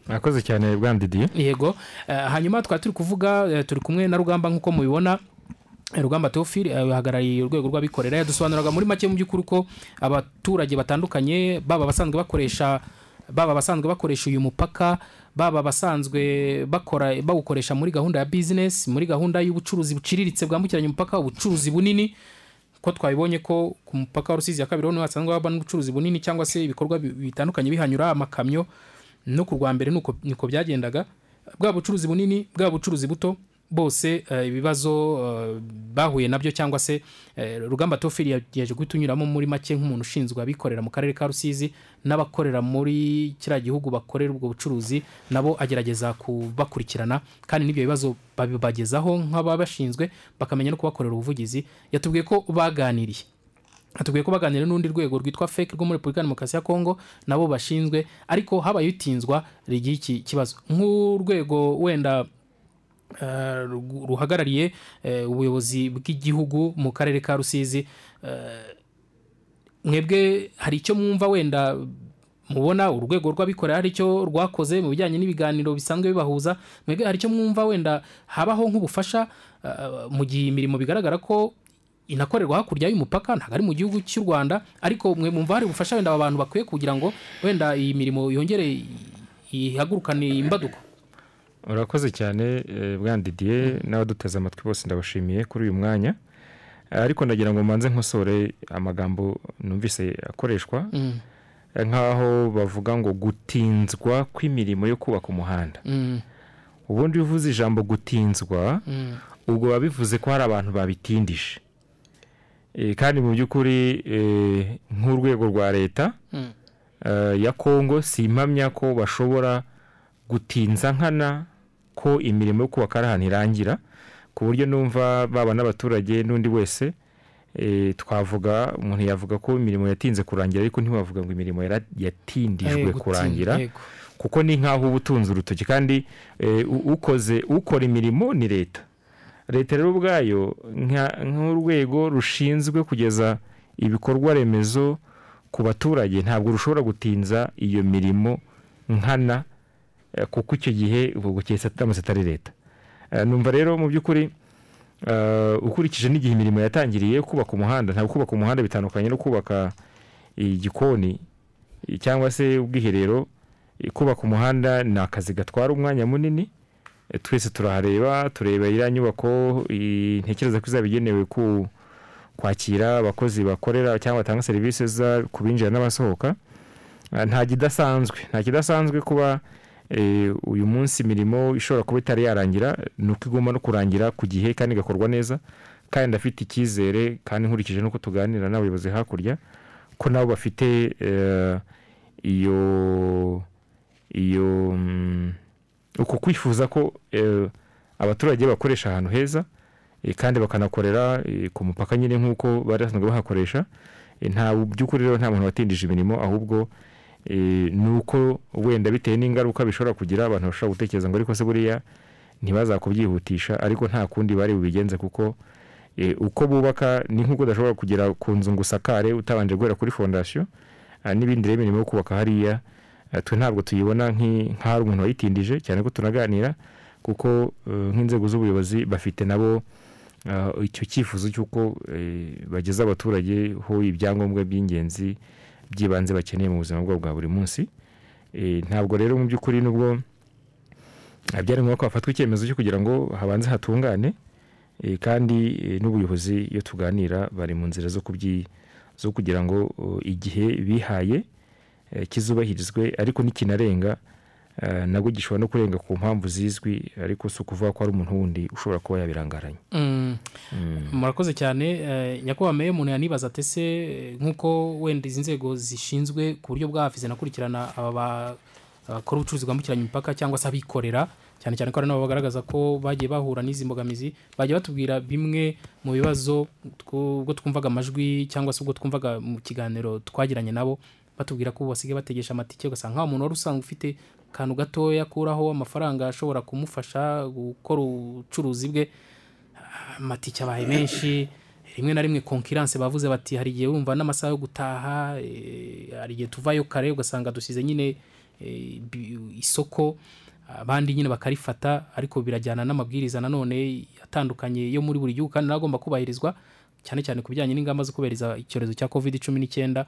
Mwakoze cyane bwana didiye yego. Eh, hanyuma twari turi kuvuga eh, turi kumwe na rugamba nk'uko mubibona. Rugamba teofili uhagarariye urwego rw'abikorera yadusobanuraga muri make mu by'ukuri ko abaturage batandukanye baba abasanzwe bakoresha baba abasanzwe bakoresha uyu mupaka baba abasanzwe bakora bawukoresha muri gahunda ya bizinesi muri gahunda y'ubucuruzi buciriritse bwambukiranya umupaka ubucuruzi bunini. Ko twabibonye ko ku mupaka wa rusizi ya kabiri ni ho hasanzwe haba n'ubucuruzi bunini cyangwa se ibikorwa bi- bitandukanye bihanyura amakamyo no ku rwa mbere niko byagendaga. Bwa bucuruzi bunini bwa bucuruzi buto bose eh, ibibazo eh, bahuye na byo cyangwa se eh, rugamba tofili yaje guhita unyuramo muri make nk'umuntu ushinzwe abikorera mu karere ka rusizi n'abakorera muri kiriya gihugu bakorera ubwo bucuruzi nabo agerageza kubakurikirana. Kandi n'ibyo bibazo babibagezaho nk'ababashinzwe bakamenya no kubakorera ubuvugizi. Yatubwiye ko baganiriye. Atubwiye ko baganira n'urundi rwego rwitwa feke rwo muri repubulika ya demokarasi ya kongo nabo bashinzwe. Ariko habaye itinzwa rigira iki kibazo. Nk'urwego wenda ruhagarariye eh, ubuyobozi bw'igihugu mu karere ka rusizi. Eh, mwebwe hari icyo mwumva wenda mubona urwego rw'abikorera hari icyo rwakoze mu bijyanye n'ibiganiro bisanzwe bibahuza. Mwebwe hari icyo mwumva wenda habaho nk'ubufasha eh, mu gihe imirimo bigaragara ko inakorerwa hakurya y'umupaka ntabwo ari mu gihugu cy'u rwanda. Ariko mwe mwumva hari ubufasha wenda aba bantu bakwiye kugira ngo wenda iyi mirimo yongere ihagurukane imbaduko. Urakoze cyane eh, bwana didiye n'abaduteze amatwi bose ndabashimiye kuri uyu mwanya Eh, ariko ndagira ngo mbanze nkosore amagambo numvise akoreshwa Mm. eh, nk'aho bavuga ngo gutinzwa kw'imirimo yo kubaka umuhanda Mm. ubundi iyo uvuze ijambo gutinzwa Mm. ubwo biba bivuze ko hari abantu babitindije kandi mu by'ukuri nk'urwego rwa leta Mm. ya kongo si impamya ko bashobora gutinza nkana ko imirimo yo kubaka ari ahantu irangira ku buryo numva baba n'abaturage n'undi wese eh, twavuga umuntu yavuga ko imirimo yatinze kurangira ariko ntiwavuga ngo imirimo yatindijwe kurangira kuko ni nk'aho uba utunze urutoki. Kandi eh, ukoze ukora imirimo ni leta. Leta rero ubwayo nk'urwego rushinzwe kugeza ibikorwa remezo ku baturage. Ntabwo rushobora gutinza iyo mirimo nkana kuko icyo gihe ubwo atamutse atari leta. Eh, numva rero mu by'ukuri eh, ukurikije n'igihe imirimo yatangiriye kubaka umuhanda ntabwo kubaka umuhanda bitandukanye no kubaka igikoni eh, cyangwa se ubwiherero Eh, kubaka umuhanda ni akazi gatwara umwanya munini eh, twese turahareba tureba iriya nyubako ntekereza ko izaba igenewe ku kwakira abakozi bakorera cyangwa batanga serivisi ku binjira n'abasohoka. Nta kidasanzwe nta kidasanzwe kuba eh, uyu munsi imirimo ishobora kuba itari yarangira ni uko igomba no kurangira ku gihe kandi igakorwa neza kandi ndafite icyizere kandi nkurikije n'uko tuganira n'abayobozi hakurya ko nabo bafite eh, iyo iyo mm, uko kwifuza ko eh, abaturage bakoresha ahantu heza eh, kandi bakanakorera eh, ku mupaka nyine nk'uko bari basanzwe bahakoresha. Eh, nta by'ukuri rero nta muntu watindije imirimo ahubwo eh, ni uko wenda bitewe n'ingaruka bishobora kugira abantu bashobora gutekereza ngo ariko se buriya ntibazakubyihutisha ariko nta kundi bari bubigenze kuko eh, uko bubaka ni nk'uko udashobora kugera ku nzu ngo usakare utabanje guhera kuri fondasiyo Ah, n'ibindi rero imirimo yo kubaka hariya ah, twe ntabwo tuyibona nk'ahari umuntu wayitindije cyane ko tunaganira kuko eh, nk'inzego z'ubuyobozi bafite nabo ah, icyo cyifuzo cy'uko eh, bageza abaturage ho ibyangombwa by'ingenzi by'ibanze bakeneye mu buzima bwabo bwa buri munsi. Eh, ntabwo rero mu by'ukuri nubwo byari ngombwa ko hafatwa icyemezo cyo kugira ngo habanze hatungane eh, kandi eh, n'ubuyobozi iyo tuganira bari mu nzira zo zo kugira ngo uh, igihe bihaye kizubahirizwe ariko nikinarenga nabwo gishobora no kurenga ku mpamvu zizwi ariko si ukuvuga ko hari umuntu wundi ushobora kuba yabirangaranye. Mm. murakoze cyane. Eh, nyakubahwa meya umuntu yanibaza ati ese eh, nk'uko wenda izi nzego zishinzwe ku buryo bwa hafi zinakurikirana aba ba- abakora ubucuruzi bwambukiranya imipaka cyangwa se abikorera? Cyane cyane ko hari nabo bagaragaza ko bagiye bahura n'izi mbogamizi bajya batubwira bimwe mu bibazo ubwo twumvaga amajwi cyangwa se ubwo twumvaga mu kiganiro twagiranye nabo batubwira ko basigaye bategesha amatike ugasanga nka umuntu wari usanzwe ufite akantu gatoya akuraho amafaranga ashobora kumufasha gukora ubucuruzi bwe. Amatike abaye menshi rimwe na rimwe konkiranse bavuze bati hari igihe wumva n'amasaha yo gutaha eh, hari igihe tuvayo kare ugasanga dusize nyine eh, isoko. Abandi nyine bakarifata ariko birajyana n'amabwiriza nanone atandukanye yo muri buri gihugu kandi na yo agomba kubahirizwa. Cyane cyane ku bijyanye n'ingamba zo kubahiriza icyorezo cya covid cumi n'icyenda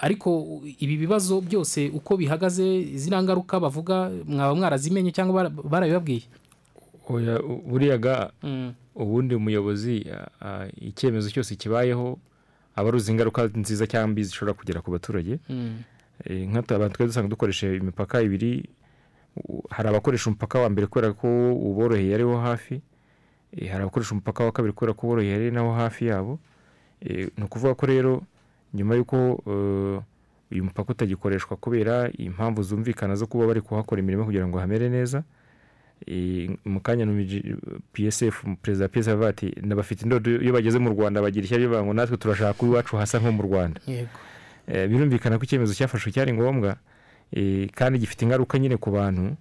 ariko ibi bibazo byose uko bihagaze ziriya ngaruka bavuga mwaba mwarazimenye cyangwa bara- barabibabwiye buriya ga Mm. ubundi umuyobozi icyemezo cyose kibayeho aba aruzi ingaruka nziza cyangwa mbi zishobora kugera ku baturage Mm. Eh, nk'abantu abantu twari dusanga dukoresha imipaka ibiri hari abakoresha umupaka wa mbere kubera ko uboroheye ari wo hafi hari abakoresha umupaka wa kabiri kubera ko uboroheye ari nawo hafi yabo. Eh, ni ukuvuga ko rero nyuma y'uko eh, uyu mupaka utagikoreshwa kubera impamvu zumvikana zo kuba bari kuhakora imirimo kugira ngo hamere neza Eh, mu kanya psf perezida wa psf ati n'abafite indodo iyo bageze mu rwanda bagira ishyari ngo natwe turashaka ko iwacu hasa nko mu rwanda. Eh, birumvikana ko icyemezo cyafashwe cyari ngombwa eh, kandi gifite ingaruka nyine ku bantu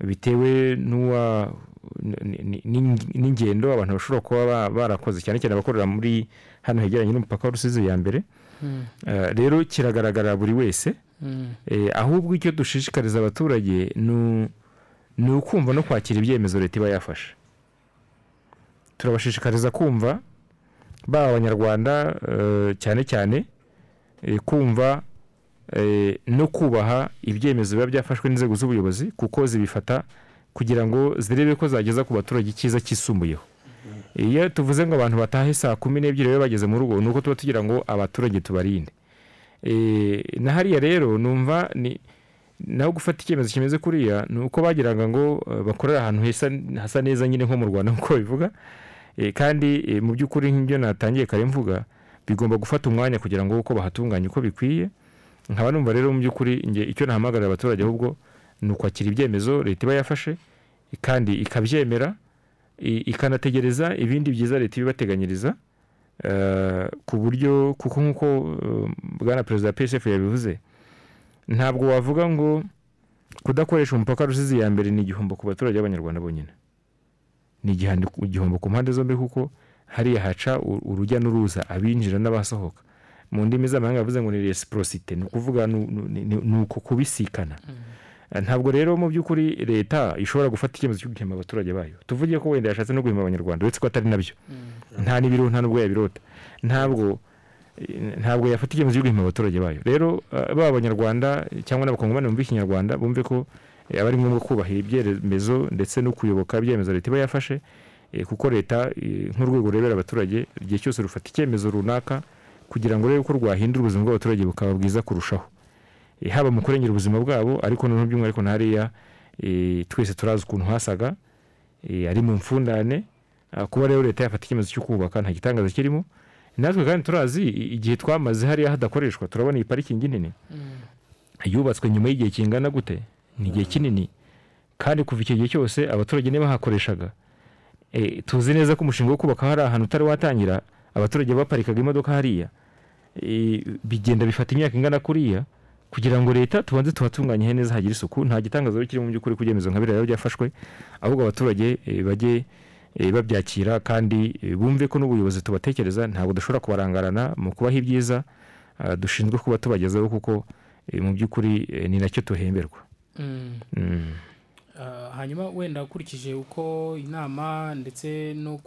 bitewe n'uwa n'ingendo abantu bashobora kuba ba- barakoze cyane cyane abakorera muri hano hegeranye n'umupaka wa rusizi ya mbere Mm. Eh, rero kiragaragarira buri wese Mm. Eh, ahubwo icyo dushishikariza abaturage ni ukumva no kwakira ibyemezo leta iba yafashe turabashishikariza kumva baba abanyarwanda eh, cyane cyane kumva no kubaha ibyemezo biba byafashwe n'inzego z'ubuyobozi kuko zibifata kugira ngo zirebe ko zageza ku baturage icyiza cyisumbuyeho. Iyo tuvuze ngo abantu batahe saa kumi n'ebyiri babe bageze mu rugo ni uko tuba tugira ngo abaturage tubarinde. Eh, na hariya rero numva ni naho gufata icyemezo kimeze kuriya ni uko bagiraga ngo eh, bakorera ahantu hasa neza nyine nko mu rwanda nk'uko bivuga Eh, kandi mu by'ukuri nk'ibyo natangiye kare mvuga bigomba gufata umwanya kugira ngo uko bahatunganya uko bikwiye. Nkaba numva rero mu by'ukuri icyo nahamagarira abaturage ahubwo ni ukwakira ibyemezo leta iba yafashe kandi ikabyemera ikanategereza ibindi byiza leta ibibateganyiriza eh, ku buryo kuko nk'uko eh, bwana perezida wa psf yabivuze ntabwo wavuga ngo kudakoresha umupaka rusizi ya mbere ni igihombo ku baturage b'abanyarwanda bonyine. Ni igihombo ku mpande zombi kuko hariya haca urujya n'uruza abinjira n'abasohoka. Mu ndimi z'amahanga yavuze ngo ni resiporosite ni ukuvuga ni- uku kubisikana. Ntabwo rero mu by'ukuri leta ishobora gufata icyemezo cyo guhemba abaturage bayo. Tuvuge ko wenda yashatse no guhemba abanyarwanda uretse ko atari na byo. Nta n'ibiriho nta n'ubwo yabirota ntabwo eh, ntabwo yafata icyemezo cyo guhemba abaturage bayo. Rero eh, baba abanyarwanda cyangwa n'abakongomani bumva ikinyarwanda bumve ko eh, aba ari ngombwa kubahira ibyemezo ndetse no kuyoboka ibyemezo leta iba yafashe eh, kuko leta eh, nk'urwego rurebera abaturage igihe cyose rufata icyemezo runaka kugira ngo rebe ko rwahindura ubuzima bw'abaturage bukaba bwiza kurushaho. Eh, haba mu kurengera ubuzima bwabo ariko noneho by'umwihariko hariya eh, twese turazi ukuntu hasaga eh, ari mu mfundane kuba rero leta yafata icyemezo cyo kubaka nta gitangaza kirimo. Natwe kandi turazi igihe twamaze hariya hadakoreshwa turabona iyi parikingi nini. Yubatswe nyuma y'igihe kingana gute? Ni igihe kinini. Kandi kuva icyo gihe cyose abaturage niba hakoreshaga. Eh, tuzi neza ko umushinga wo kubaka hari ahantu utari watangira abaturage baparikaga imodoka hariya. Bigenda bifata imyaka ingana kuriya. Kugira ngo leta tubanze tuhatunganye neza hagire isuku nta gitangaza rero kiri mu by'ukuri ku byemezo nka biriya byafashwe ahubwo abaturage eh, bajye eh, babyakira kandi eh, bumve ko n'ubuyobozi tubatekereza ntabwo dushobora kubarangarana mu kubaha ibyiza ah, dushinzwe kuba tubagezaho kuko mu by'ukuri ni na cyo tuhemberwa Mm. Mm. Ah, hanyuma wenda ukurikije uko inama ndetse no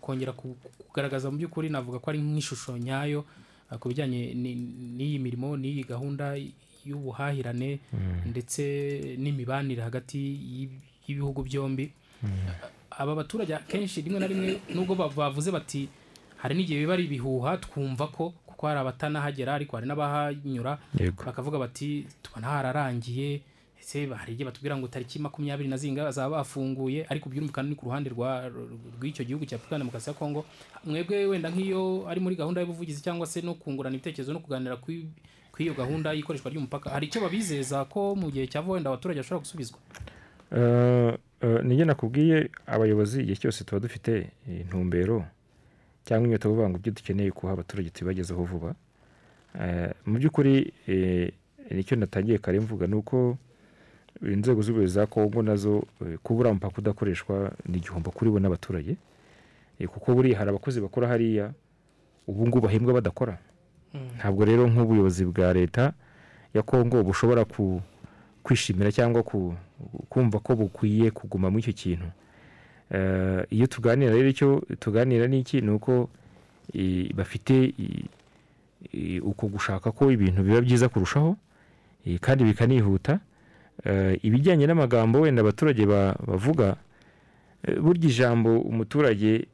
kongera ku- kugaragaza mu by'ukuri navuga ko ari nk'ishusho nyayo ah, ku bijyanye ni- n'iyi mirimo n'iyi gahunda y'ubuhahirane ndetse n'imibanire hagati y'ib- y'ibihugu byombi. Aba baturage akenshi rimwe na rimwe nubwo ba- bavuze bati hari n'igihe biba ari ibihuha twumva ko kuko hari abatanahagera ariko hari n'abahanyura. Bakavuga bati tubona hararangiye ese hari igihe batubwira ngo tariki makumyabiri na zinga bazaba bafunguye? Ariko byumvikana ni ku ruhande rw'icyo gihugu cya afurika demokarasi ya kongo mwebwe wenda nk'iyo ari muri gahunda y'ubuvugizi cyangwa se no kungurana ibitekerezo no kuganira kuri kuri iyo gahunda y'ikoreshwa ry'umupaka. Hari icyo babizeza ko mu gihe cyava wenda abaturage bashobora gusubizwa? Eh, eh, nijye nakubwiye abayobozi igihe cyose tuba dufite intumbero cyangwa inyota yo kuvuga ngo ibyo dukeneye kuha abaturage tubibagezeho vuba. Eh, mu by'ukuri ni cyo natangiye kare mvuga ni uko inzego z'ubuyobozi za kongo na zo kubura umupaka udakoreshwa ni igihombo kuri bo n'abaturage. Kuko buriya hari abakozi bakora hariya ubu ngubu bahembwa badakora. Ntabwo rero nk'ubuyobozi bwa leta ya kongo bushobora kwishimira cyangwa ku- kumva ko bukwiye kuguma muri icyo kintu. Eh, iyo tuganira rero icyo tuganira ni iki ni uko bafite uko gushaka ko ibintu biba byiza kurushaho kandi bikanihuta. Eh, ibijyanye n'amagambo wenda abaturage ba- bavuga eh, burya ijambo umuturage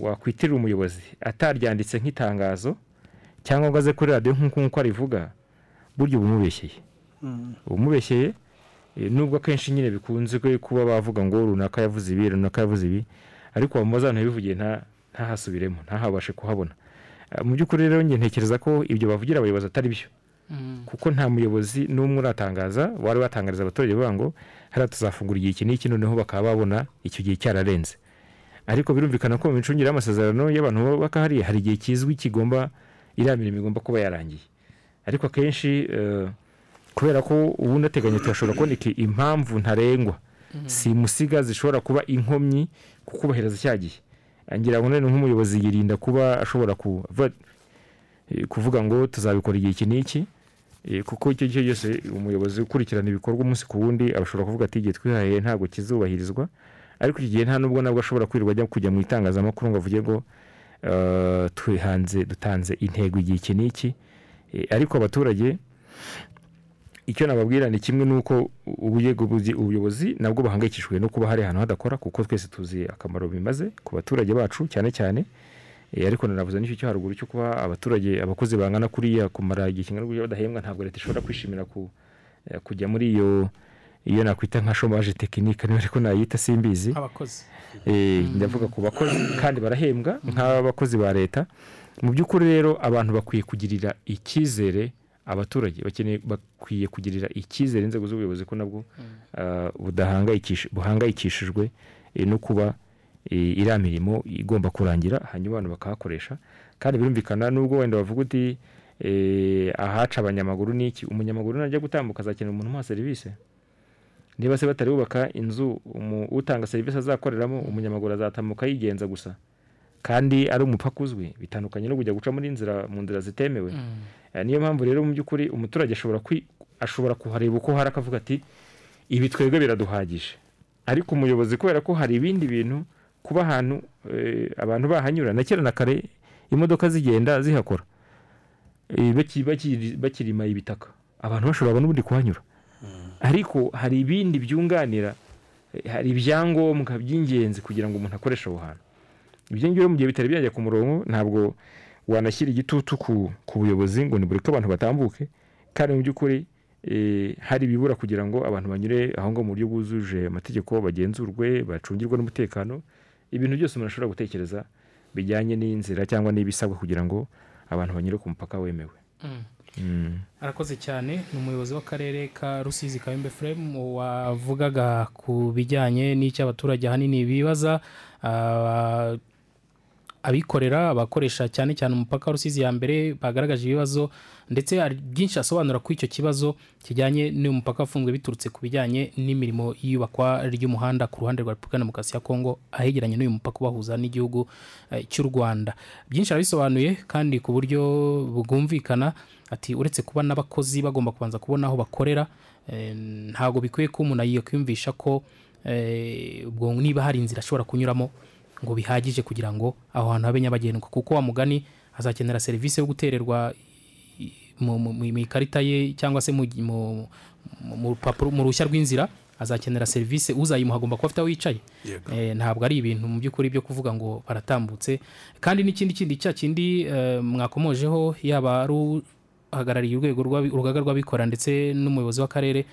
wakwitirira umuyobozi ataryanditse nk'itangazo cyangwa ngo aze kuri radiyo nk'uko nk'uko arivuga burya uba umubeshyeye uba umubeshyeye eh, nubwo akenshi nyine bikunze kuba bavuga ngo runaka yavuze ibi runaka yavuze ibi ariko wamubaza ntabivugiye nta ntahasubiremo ntahabashe kuhabona. Eh, mu by'ukuri rero njye ntekereza ko ibyo bavugira abayobozi atari byo. Kuko nta muyobozi n'umwe uratangaza wari watangariza abaturage bavuga ngo hariya tuzafungura igihe iki n'iki noneho bakaba babona icyo gihe cyararenze. Ariko birumvikana ko mu micungire y'amasezerano y'abantu bubaka hariya hari igihe kizwi kigomba iriya mirimo igomba kuba yarangiye. Ariko akenshi eh, kubera ko ubundi ateganya turashobora kuboneka impamvu ntarengwa simusiga zishobora kuba inkomyi ku kubahiriza cya gihe. Ngira ngo none nk'umuyobozi yirinda kuba ashobora eh, kuvuga ngo tuzabikora igihe iki n'iki eh, kuko icyo gihe cyose umuyobozi ukurikirana ibikorwa umunsi ku wundi ashobora kuvuga ati igihe twihaye ntabwo kizubahirizwa ariko iki gihe nta nubwo nabwo ashobora kwirirwa ajya kujya mu itangazamakuru ngo avuge ngo twihanze dutanze intego igihe iki n'iki. Eh, ariko abaturage icyo nababwira ni kimwe n'uko ubuyobozi nabwo bahangayikishijwe no kuba hari ahantu hadakora kuko twese tuzi akamaro bimaze ku baturage bacu cyane cyane Eh, ariko nanavuze n'icyo cyo haruguru cyo kuba abaturage abakozi bangana kuriya kumara igihe kingana kuriya badahembwa ntabwo leta ishobora kwishimira ku, eh, kujya muri iyo iyo nakwita nka shomaje tekinike niba ariko nayita simbizi. Abakozi. Eh, ndavuga ku bakozi kandi barahembwa nk'abakozi ba leta. Mu by'ukuri rero abantu bakwiye kugirira icyizere abaturage. Bakeneye bakwiye kugirira icyizere inzego z'ubuyobozi ko nabwo budahangayikishije buhangayikishijwe eh, no kuba eh, iriya mirimo igomba kurangira. Hanyuma abantu bakahakoresha. Kandi birumvikana nubwo wenda bavuga uti eh, ahaca abanyamaguru ni iki? Umunyamaguru najya gutambuka azakenera umuntu umuha serivisi? Niba se batari bubaka inzu utanga serivisi azakoreramo umunyamaguru azatambuka yigenza gusa. Kandi ari umupaka uzwi bitandukanye no kujya guca muri nzira mu nzira zitemewe. Eh, niyo mpamvu rero mu by'ukuri umuturage ashobora kuhareba uko hari akavuga ati ibi twebwe biraduhagije. Ariko umuyobozi kubera ko hari ibindi bintu kuba ahantu eh, abantu bahanyura na kera na kare imodoka zigenda zihakora. Eh, baki- baki- bakirima ibitaka. Abantu bashobora n'ubundi kuhanyura. Ariko hari ibindi byunganira hari ibyangombwa by'ingenzi kugira ngo umuntu akoreshe aho hantu ibyo ngibyo mu gihe bitari byajya ku murongo ntabwo wanashyira igitutu ku, buyobozi ngo nibureke abantu batambuke kandi mu by'ukuri eh, hari ibibura kugira ngo abantu banyure aho ngaho mu buryo bwujuje amategeko bagenzurwe bacungirwe n'umutekano ibintu byose umuntu ashobora gutekereza bijyanye n'inzira cyangwa n'ibisabwa kugira ngo abantu banyure ku mupaka wemewe Mm. Arakoze cyane ni umuyobozi w'akarere ka rusizi kayumbe furemu wavugaga ku bijyanye n'icyo abaturage ahanini bibaza ah, abikorera abakoresha cyane cyane umupaka wa rusizi ya mbere bagaragaje ibibazo ndetse hari byinshi asobanura kuri icyo kibazo kijyanye n'uyu mupaka wafunzwe biturutse ku bijyanye n'imirimo y'iyubakwa ry'umuhanda ku ruhande rwa repubulika ya demokarasi ya kongo ahegeranye n'uyu mupaka ubahuza n'igihugu eh, cy'u rwanda. Byinshi arabisobanuye kandi ku buryo bwumvikana ati uretse kuba n'abakozi bagomba kubanza kubona aho bakorera eh, ntabwo bikwiye ko umuntu yakwiyumvisha ko eh, ubwo niba hari inzira ashobora kunyuramo ngo bihagije kugira ngo aho hantu habe nyabagendwa. Kuko wa mugani azakenera serivisi yo gutererwa mu- ikarita ye cyangwa se mu ruhushya rw'inzira azakenera serivisi uzayimuha agomba kuba afite aho yicaye. Eh, ntabwo ari ibintu mu by'ukuri byo kuvuga ngo baratambutse. Kandi n'ikindi kindi cya kindi eh, mwakomojeho yaba ari uhagarariye urwego urugaga rw'abikorera ndetse n'umuyobozi w'akarere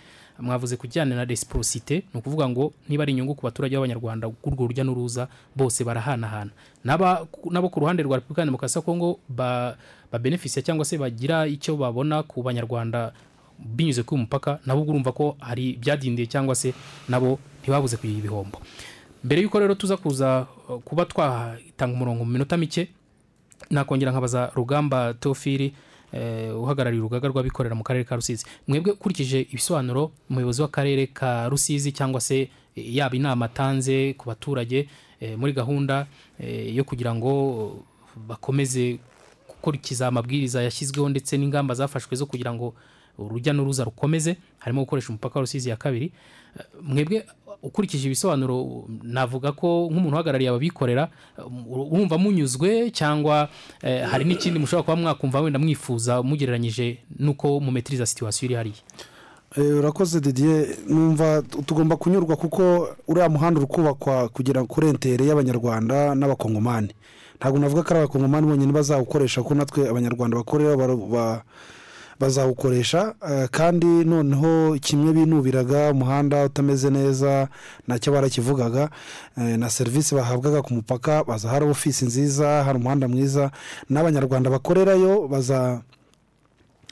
mwavuze ku kijyanye na resiporosite ni ukuvuga ngo niba ari inyungu ku baturage b'abanyarwanda urwo rujya n'uruza bose barahanahana. Nabo ku ruhande rwa repubulika demokarasi ya kongo ba- babenefisiya cyangwa se bagira icyo babona ku banyarwanda binyuze kuri uyu mupaka nabo urumva ko hari ibyadindiye cyangwa se nabo ntibabuze kugira ibihombo. Mbere y'uko rero tuza kuza kuba twatanga umurongo mu minota mike nakongera nkabaza rugamba teofili uhagarariye urugaga rw'abikorera mu karere ka rusizi. Mwebwe ukurikije ibisobanuro umuyobozi w'akarere ka rusizi cyangwa se eh, yaba inama atanze ku baturage eh, muri gahunda eh, yo kugira ngo bakomeze gukurikiza amabwiriza yashyizweho ndetse n'ingamba zafashwe zo kugira ngo urujya n'uruza rukomeze harimo gukoresha umupaka wa rusizi ya kabiri. Eh, mwebwe ukurikije ibisobanuro navuga ko nk'umuntu uhagarariye ababikorera urumva munyuzwe cyangwa eh, hari n'ikindi mushobora kuba mwakumva wenda mwifuza mugereranyije n'uko mumetiriza situwasiyo iri hariya. Eh, urakoze didier. Numva tugomba kunyurwa kuko uriya muhanda uri kubakwa kugira kuri entere y'abanyarwanda n'abakongomani. Ntabwo navuga ko ari abakongomani bonyine bazawukoresha kuko natwe abanyarwanda bakorera bazawukoresha eh, kandi noneho kimwe binubiraga umuhanda utameze neza na cyo barakivugaga eh, na serivisi bahabwaga ku mupaka baza hari ofisi nziza hari umuhanda mwiza n'abanyarwanda bakorerayo baza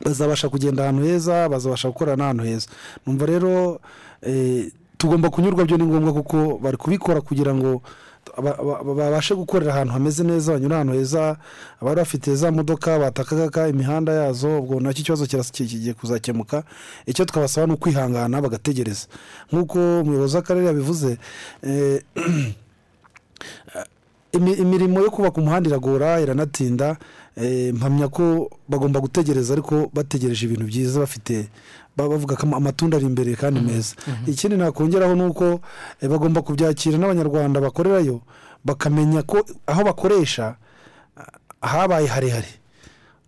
bazabasha kugenda ahantu heza bazabasha gukorera n'ahantu heza. Numva rero eh, tugomba kunyurwa byo ni ngombwa kuko bari kubikora kugira ngo babashe gukorera ahantu hameze neza banyura ahantu heza abari bafite za modoka batakaga imihanda yazo ubwo na cyo ikibazo kigiye kuzakemuka. Icyo twabasaba ni ukwihangana bagategereza. Nk'uko umuyobozi w'akarere yabivuze eh, imi- imirimo yo kubaka umuhanda iragora iranatinda. Eh, mpamya ko bagomba gutegereza ariko bategereje ibintu byiza bafite ba- bavuga ko ama- amatunda ari imbere kandi meza. Ikindi nakongeraho ni uko eh, bagomba kubyakira n'abanyarwanda bakorerayo bakamenya ko aho bakoresha ah, habaye harehare.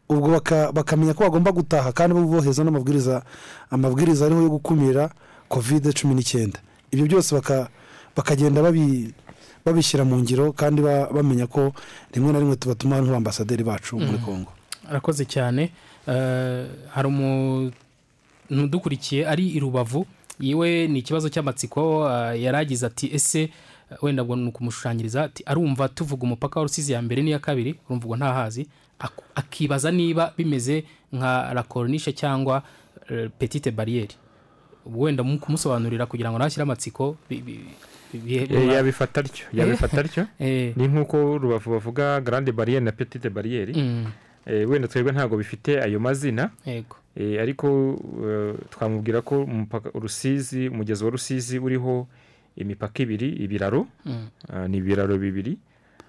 Ubwo baka- bakamenya ko bagomba gutaha kandi bohereza n'amabwiriza amabwiriza ariho yo gukumira kovide cumi n'icyenda. Ibyo byose baka- bakagenda babi babishyira mu ngiro kandi ba- bamenya ko rimwe na rimwe tubatuma nk'abambasaderi bacu muri Mm. congo. Arakoze cyane. Eh, hari umuntu udukurikiye ari i rubavu yiwe ni ikibazo cy'amatsiko eh, yari agize ati ese eh, wenda ngo ni ukumushushanyiriza ati arumva tuvuga umupaka wa rusizi ya mbere n'iya kabiri urumva ubwo ntahazi. Ak- akibaza niba bimeze nka la corniche cyangwa eh, petite ubwo wenda mu kumusobanurira kugira ngo ntashyire amatsiko Eh, yabifata atyo yabifata atyo. ni nk'uko rubavu bavuga grande barriere na petite barriere. Mm. Wenda twebwe ntabwo bifite ayo mazina. Yego. Eh, ariko eh, twamubwira ko umupaka rusizi umugezi wa rusizi uriho imipaka ibiri ibiraro. Mm. Ah, ni ibiraro bibiri.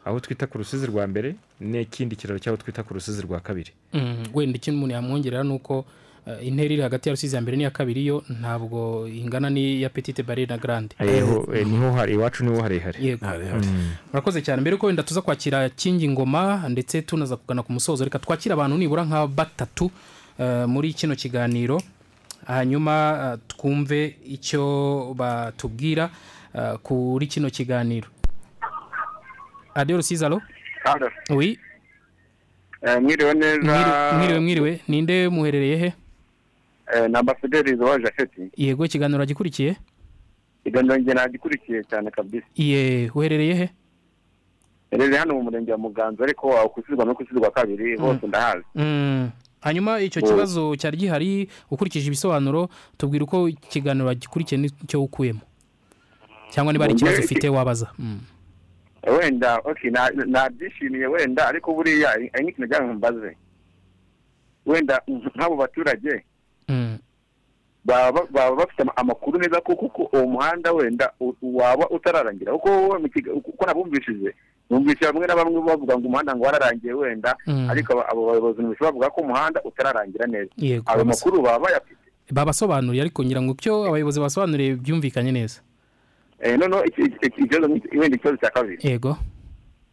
Aho twita ku rusizi rwa mbere n'ikindi kiraro cy'aho twita ku rusizi rwa kabiri. Mm, wenda ikindi umuntu yamwongerera ni uko eh, intera iri hagati ya rusizi ya mbere n'iya kabiri yo ntabwo ingana n'iya petite barriere na eh, ni ho hari iwacu ni ho harehare. Yego. Mm. murakoze cyane. Mbere yuko wenda tuza kwakira kingi ngoma ndetse tunaza kugana ku musozo reka twakire abantu nibura nka batatu muri kino kiganiro hanyuma ah, twumve icyo batubwira ah, kuri kino kiganiro. Halo. oui. Eh, mwiriwe neza? Mwiriwe- mwiriwe. Ninde muherereye he? Eh, ni ambasaderi wa jafeti yego ikiganiro gikurikiye iganiro njye nagikurikiye cyane kabisa. Iye uherereye he? Rero hano mu murenge wa muganza ariko kusizwa no kusizwa kabiri Mm. hose ndahazi. Mm. Hanyuma icyo Mm. kibazo cyari gihari ukurikije ibisobanuro tubwira uko ikiganiro gikurikiye n'icyo ukuyemo cyangwa niba ari ikibazo ufite wabaza Mm. wenda nabyishimiye wenda ariko buriya ari nk'ikintu cyangwa mbaze wenda nk'abo baturage Mm. baba bafite ama- amakuru neza ko kuko uwo muhanda wenda waba utararangira kuko nabumvishije numvise bamwe na bamwe bavuga ngo umuhanda ngo wararangiye wenda Mm. ariko abo bayobozi ntibishobora bavuga ko umuhanda utararangira neza. Ayo makuru baba bayafite. babasobanuriye ariko ngira ngo icyo abayobozi basobanuriye byumvikanye neza. Eh, noneho iki- iki- iki- ikibazo wenda ikibazo cya kabiri. Yego.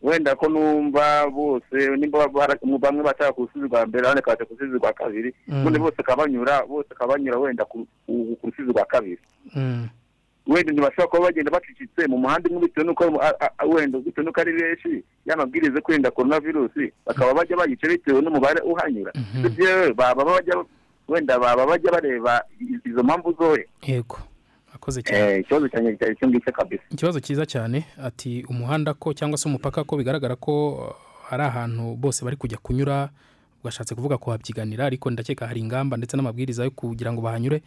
Wenda ko numva bose nimba bamwe bashaka ku rusizi rwa mbere abandi bakaza ku rusizi rwa kabiri ubundi bose bakaba banyura bose bakaba banyura wenda ku rusizi rwa kabiri. Wenda ntibashobora kuba bagenda bacicitse mu muhanda umwe bitewe n'uko wenda bitewe n'uko ari benshi y'amabwiriza yo kwirinda korona virusi bakaba bajya bayica bitewe n'umubare uhanyura. Ibyo baba bajya wenda baba bajya bareba izo mpamvu zoye. Yego akoze cyane. Eh, ikibazo cyari icyo ngicyo kabisa. Ikibazo cyiza cyane ati umuhanda ko cyangwa se umupaka ko bigaragara ko uh, ari ahantu bose bari kujya kunyura ugashatse kuvuga ko habyiganira ariko ndakeka hari ingamba ndetse n'amabwiriza yo kugira ngo bahanyure.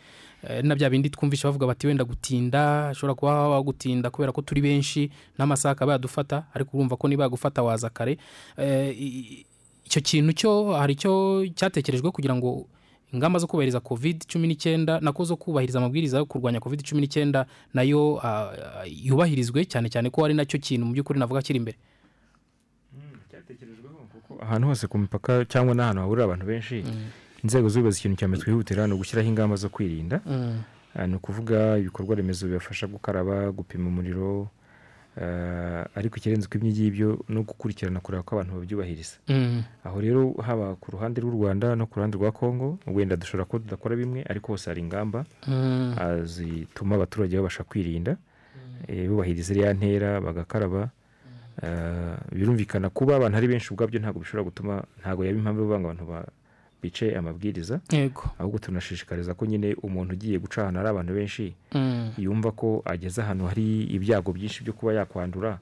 Eh, na bya bindi twumvishe bavuga bati wenda gutinda hashobora kuba habaho gutinda kubera ko turi benshi n'amasaha akaba yadufata ariko urumva ko niba yagufata waza kare. Eh, icyo kintu cyo hari icyo cyatekerejwe kugira ngo ingamba zo kubahiriza covid cumi n'icyenda nako zo kubahiriza amabwiriza yo kurwanya covid cumi n'icyenda na yo ah, yubahirizwe cyane cyane ko ari na cyo kintu mu by'ukuri navuga kiri imbere. Ahantu hose ku mipaka cyangwa n'ahantu hahurira abantu benshi inzego z'ubuyobozi ikintu cya mbere twihutira ni ugushyiraho ingamba zo kwirinda Mm. Ah, ni ukuvuga ibikorwa remezo bibafasha gukaraba gupima umuriro ah, ariko ikirenze uko ibyo ngibyo no gukurikirana kureba ko abantu babyubahiriza Mm. aho rero haba ku ruhande rw'u rwanda no ku ruhande rwa kongo wenda dushobora kuba tudakora bimwe ariko hose hari ingamba Mm. zituma abaturage babasha kwirinda eh, bubahiriza iriya ntera bagakaraba birumvikana kuba abantu ari benshi ubwabyo ntabwo bishobora gutuma ntabwo yaba impamvu ivuga ngo abantu ba- bice amabwiriza. Ahubwo tunashishikariza ko nyine umuntu ugiye guca ahantu hari abantu benshi Mm. yumva ko ageze ahantu hari ibyago byinshi byo kuba yakwandura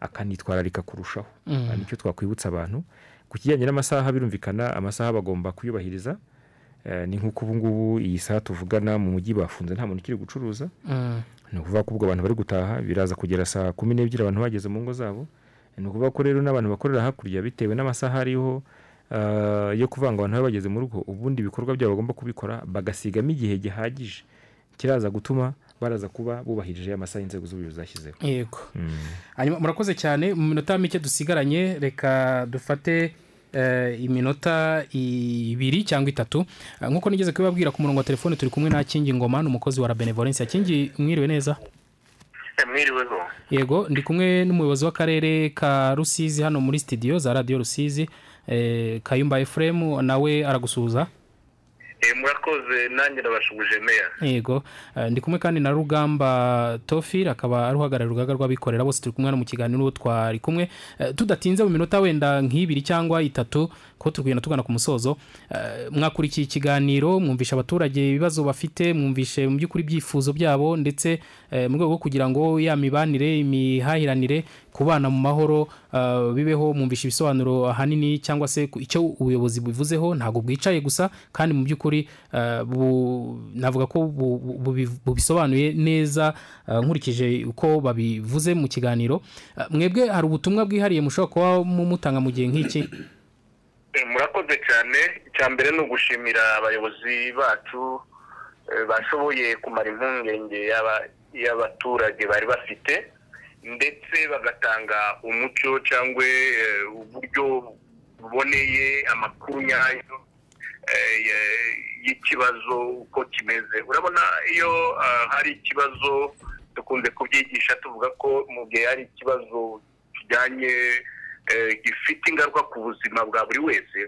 akanitwararika kurushaho. Mm. Nicyo twakwibutsa abantu. Ku kijyanye n'amasaha birumvikana amasaha bagomba kuyubahiriza Eh, ni nk'uko ubu ngubu iyi saha tuvugana mu mujyi bafunze nta muntu ukiri gucuruza. Mm. ni ukuvuga ko ubwo abantu bari gutaha biraza kugera saa kumi n'ebyiri abantu bageze mu ngo zabo. Ni ukuvuga ko rero n'abantu bakorera hakurya bitewe n'amasaha ariho ah, yo kuvanga abantu baba bageze mu rugo ubundi ibikorwa byabo bagomba kubikora bagasigamo igihe gihagije. Kiraza gutuma baraza kuba bubahirije amasaha inzego z'ubuyobozi zashyizeho. Yego. Mm. hanyuma murakoze cyane mu minota mike dusigaranye reka dufate eh, iminota ibiri cyangwa itatu. Eh, nk'uko nigeze kubibabwira ku murongo wa telefone turi kumwe na kingi ngoma ni umukozi wa benevolence. Kingi mwiriwe neza? Mwiriweho yego ndi kumwe n'umuyobozi w'akarere ka rusizi hano muri studio za radiyo rusizi eh, kayumba efuremu nawe aragusuhuza? Eh, murakoze nanjye ndabashubuje meya. Yego eh, ndi kumwe kandi na rugamba tofil akaba ari uhagarariye urugaga rw'abikorera bose turi kumwe hano mu kiganiro twari kumwe. Tudatinze mu minota wenda nk'ibiri cyangwa itatu kuko turi tugana ku musozo Eh, mwakurikiye ikiganiro mwumvisha abaturage ibibazo bafite mwumvishe mu by'ukuri ibyifuzo byabo ndetse eh, mu rwego rwo kugira ngo ya mibanire imihahiranire kubana mu mahoro eh, bibeho mwumvisha ibisobanuro ahanini cyangwa se icyo ubuyobozi bubivuzeho ntabwo bwicaye gusa kandi mu by'ukuri navuga ko bu- bu- bubi- bubisobanuye neza nkurikije uko babivuze mu kiganiro. Mwebwe hari ubutumwa bwihariye mushobora kuba mumutanga mu gihe nk'iki? Murakoze cyane. Icya mbere ni ugushimira abayobozi bacu eh, bashoboye kumara impungenge y'aba- y'abaturage bari bafite ndetse bagatanga umucyo cyangwa eh, uburyo buboneye amakuru nyayo eh, y'ikibazo uko kimeze. Urabona iyo hari ikibazo dukunze kubyigisha tuvuga ko mu gihe hari ikibazo kijyanye eh, gifite ingaruka ku buzima bwa buri wese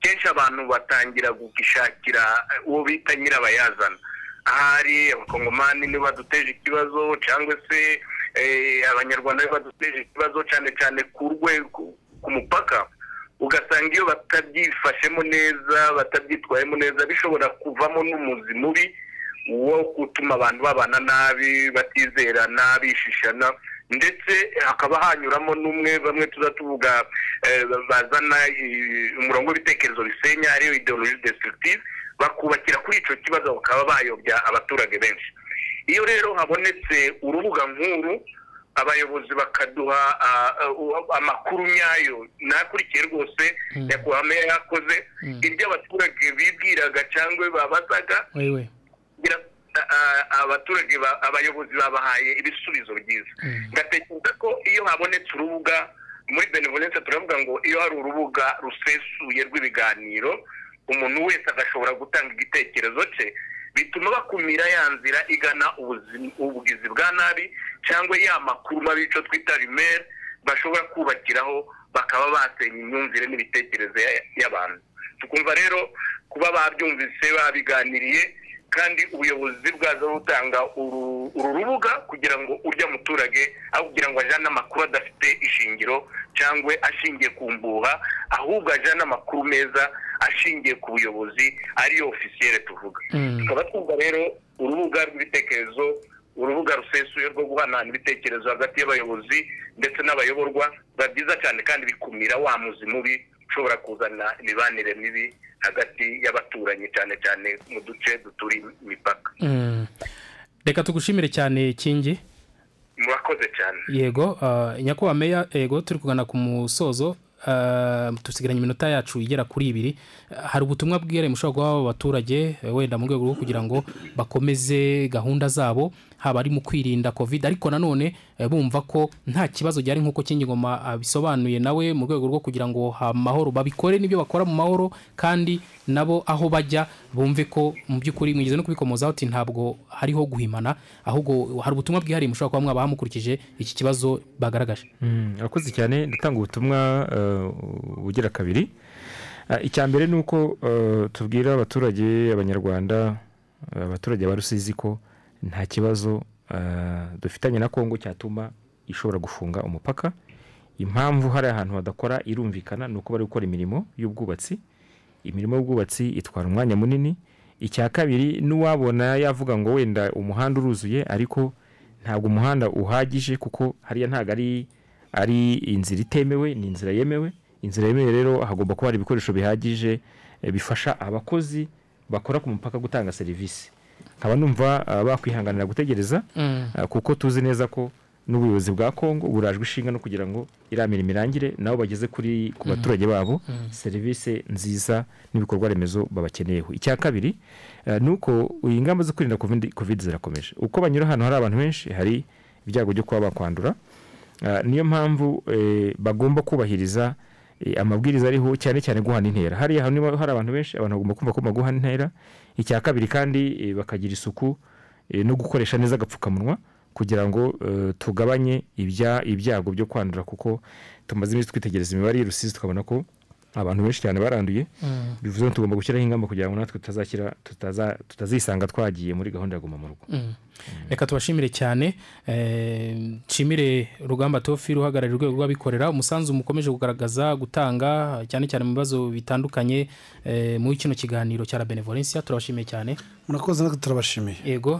kenshi abantu batangira kugishakira eh, uwo bita nyirabayazana. Ahari abakongomani nibo baduteje ikibazo cyangwa se eh, abanyarwanda nibo baduteje ikibazo cyane cyane ku rwego ku mupaka. Ugasanga iyo batabyifashemo neza batabyitwayemo neza bishobora kuvamo n'umuzi mubi wo gutuma abantu babana nabi batizerana bishishana ndetse hakaba hanyuramo n'umwe bamwe tuza tuvuga eh, bazana eh, umurongo w'ibitekerezo bisenya ariyo ideologie destructive bakubakira kuri icyo kibazo bakaba bayobya abaturage benshi. Iyo rero habonetse urubuga nk'uru abayobozi bakaduha amakuru nyayo nakurikiye rwose nyakubahwa meya yakoze ibyo abaturage bibwiraga cyangwa babazaga abaturage ba- abayobozi babahaye ibisubizo byiza. Ngatekereza ko iyo habonetse urubuga muri benevolence turavuga ngo iyo hari urubuga rusesuye rw'ibiganiro umuntu wese agashobora gutanga igitekerezo cye bituma bakumira ya nzira igana ubugizi bwa nabi cyangwa ya makuru mabi icyo twita rimere bashobora kubakiraho bakaba basenya imyumvire n'ibitekerezo ya- y'abantu. Tukumva rero kuba babyumvise babiganiriye kandi ubuyobozi bwaza butanga uru rubuga kugira ngo urya muturage aho kugira ngo ajyane amakuru adafite ishingiro cyangwa ashingiye ku mbuha ahubwo ajyane amakuru meza ashingiye ku buyobozi ariyo ofisiyere tuvuga Mm. tukaba twumva rero urubuga rw'ibitekerezo urubuga rusesuye rwo guhanahana ibitekerezo hagati y'abayobozi ndetse n'abayoborwa biba byiza cyane kandi bikumira wa muzi mubi ushobora kuzana imibanire mibi hagati y'abaturanyi cyane cyane mu duce duturiye imipaka. Mm. reka tugushimire cyane kingi. Murakoze cyane. Yego ah, nyakubahwa meya yego turi kugana ku musozo ah, dusigaranye iminota yacu igera kuri ibiri. Ah, hari ubutumwa bwihariye mushobora guha abo baturage eh, wenda mu rwego rwo kugira ngo bakomeze gahunda zabo. Haba ari mu kwirinda covid ariko nanone eh, bumva ko nta kibazo gihari nk'uko kingingoma abisobanuye. Nawe mu rwego rwo kugira ngo amahoro babikore n'ibyo bakora mu mahoro kandi nabo aho bajya bumve ko mu by'ukuri mwigeze no kubikomozaho ati ntabwo hariho guhimana ahubwo hari ubutumwa bwihariye mushobora kuba mwabaha mukurikije iki kibazo bagaragaje. Mm, urakoze cyane. Ndatanga ubutumwa eh, bugira kabiri. Ah, icya mbere ni uko eh, tubwira abaturage abanyarwanda eh, abaturage ba rusizi ko nta kibazo eh, dufitanye na kongo cyatuma ishobora gufunga umupaka. Impamvu hari ahantu hadakora irumvikana ni uko bari gukora imirimo y'ubwubatsi. Imirimo y'ubwubatsi itwara umwanya munini. Icya kabiri n'uwabona yavuga ngo wenda umuhanda uruzuye ariko ntabwo umuhanda uhagije kuko hariya ntabwo ari ari inzira itemewe ni inzira yemewe. Inzira yemewe rero hagomba kuba hari ibikoresho bihagije eh, bifasha abakozi bakora ku mupaka gutanga serivisi. Nkaba numva ah, bakwihanganira gutegereza Mm. ah, kuko tuzi neza ko n'ubuyobozi bwa kongo burajwe ishinga no kugira ngo iriya mirimo irangire nabo bageze kuri ku Mm. baturage babo Mm. serivisi nziza n'ibikorwa remezo babakeneyeho icya kabiri eh, ni uko ingamba zo kwirinda covid zirakomeje uko banyura ahantu hari abantu benshi hari ibyago byo kuba bakwandura Ah, niyo mpamvu eh, bagomba kubahiriza eh, amabwiriza ariho cyane cyane guhana intera hariya hari abantu benshi abantu bagomba kumva ko bagomba guhana intera icya kabiri kandi eh, bakagira isuku eh, no gukoresha neza agapfukamunwa kugira ngo eh, tugabanye ibya- ibyago byo kwandura kuko tumaze iminsi twitegereza imibare y'urusizi tukabona ko abantu benshi cyane baranduye Mm. bivuze ngo tugomba gushyiraho ingamba kugira ngo natwe tutazisanga twagiye muri gahunda ya guma mu rugo. Mm. reka tubashimire cyane. Eh, nshimire rugamba tofiri uhagarariye urwego rw'abikorera. Umusanzu mukomeje kugaragaza gutanga cyane cyane mu bibazo bitandukanye eh, muri kino kiganiro cya la benevolencia. Turabashimiye cyane. Murakoze natwe turabashimiye. Yego.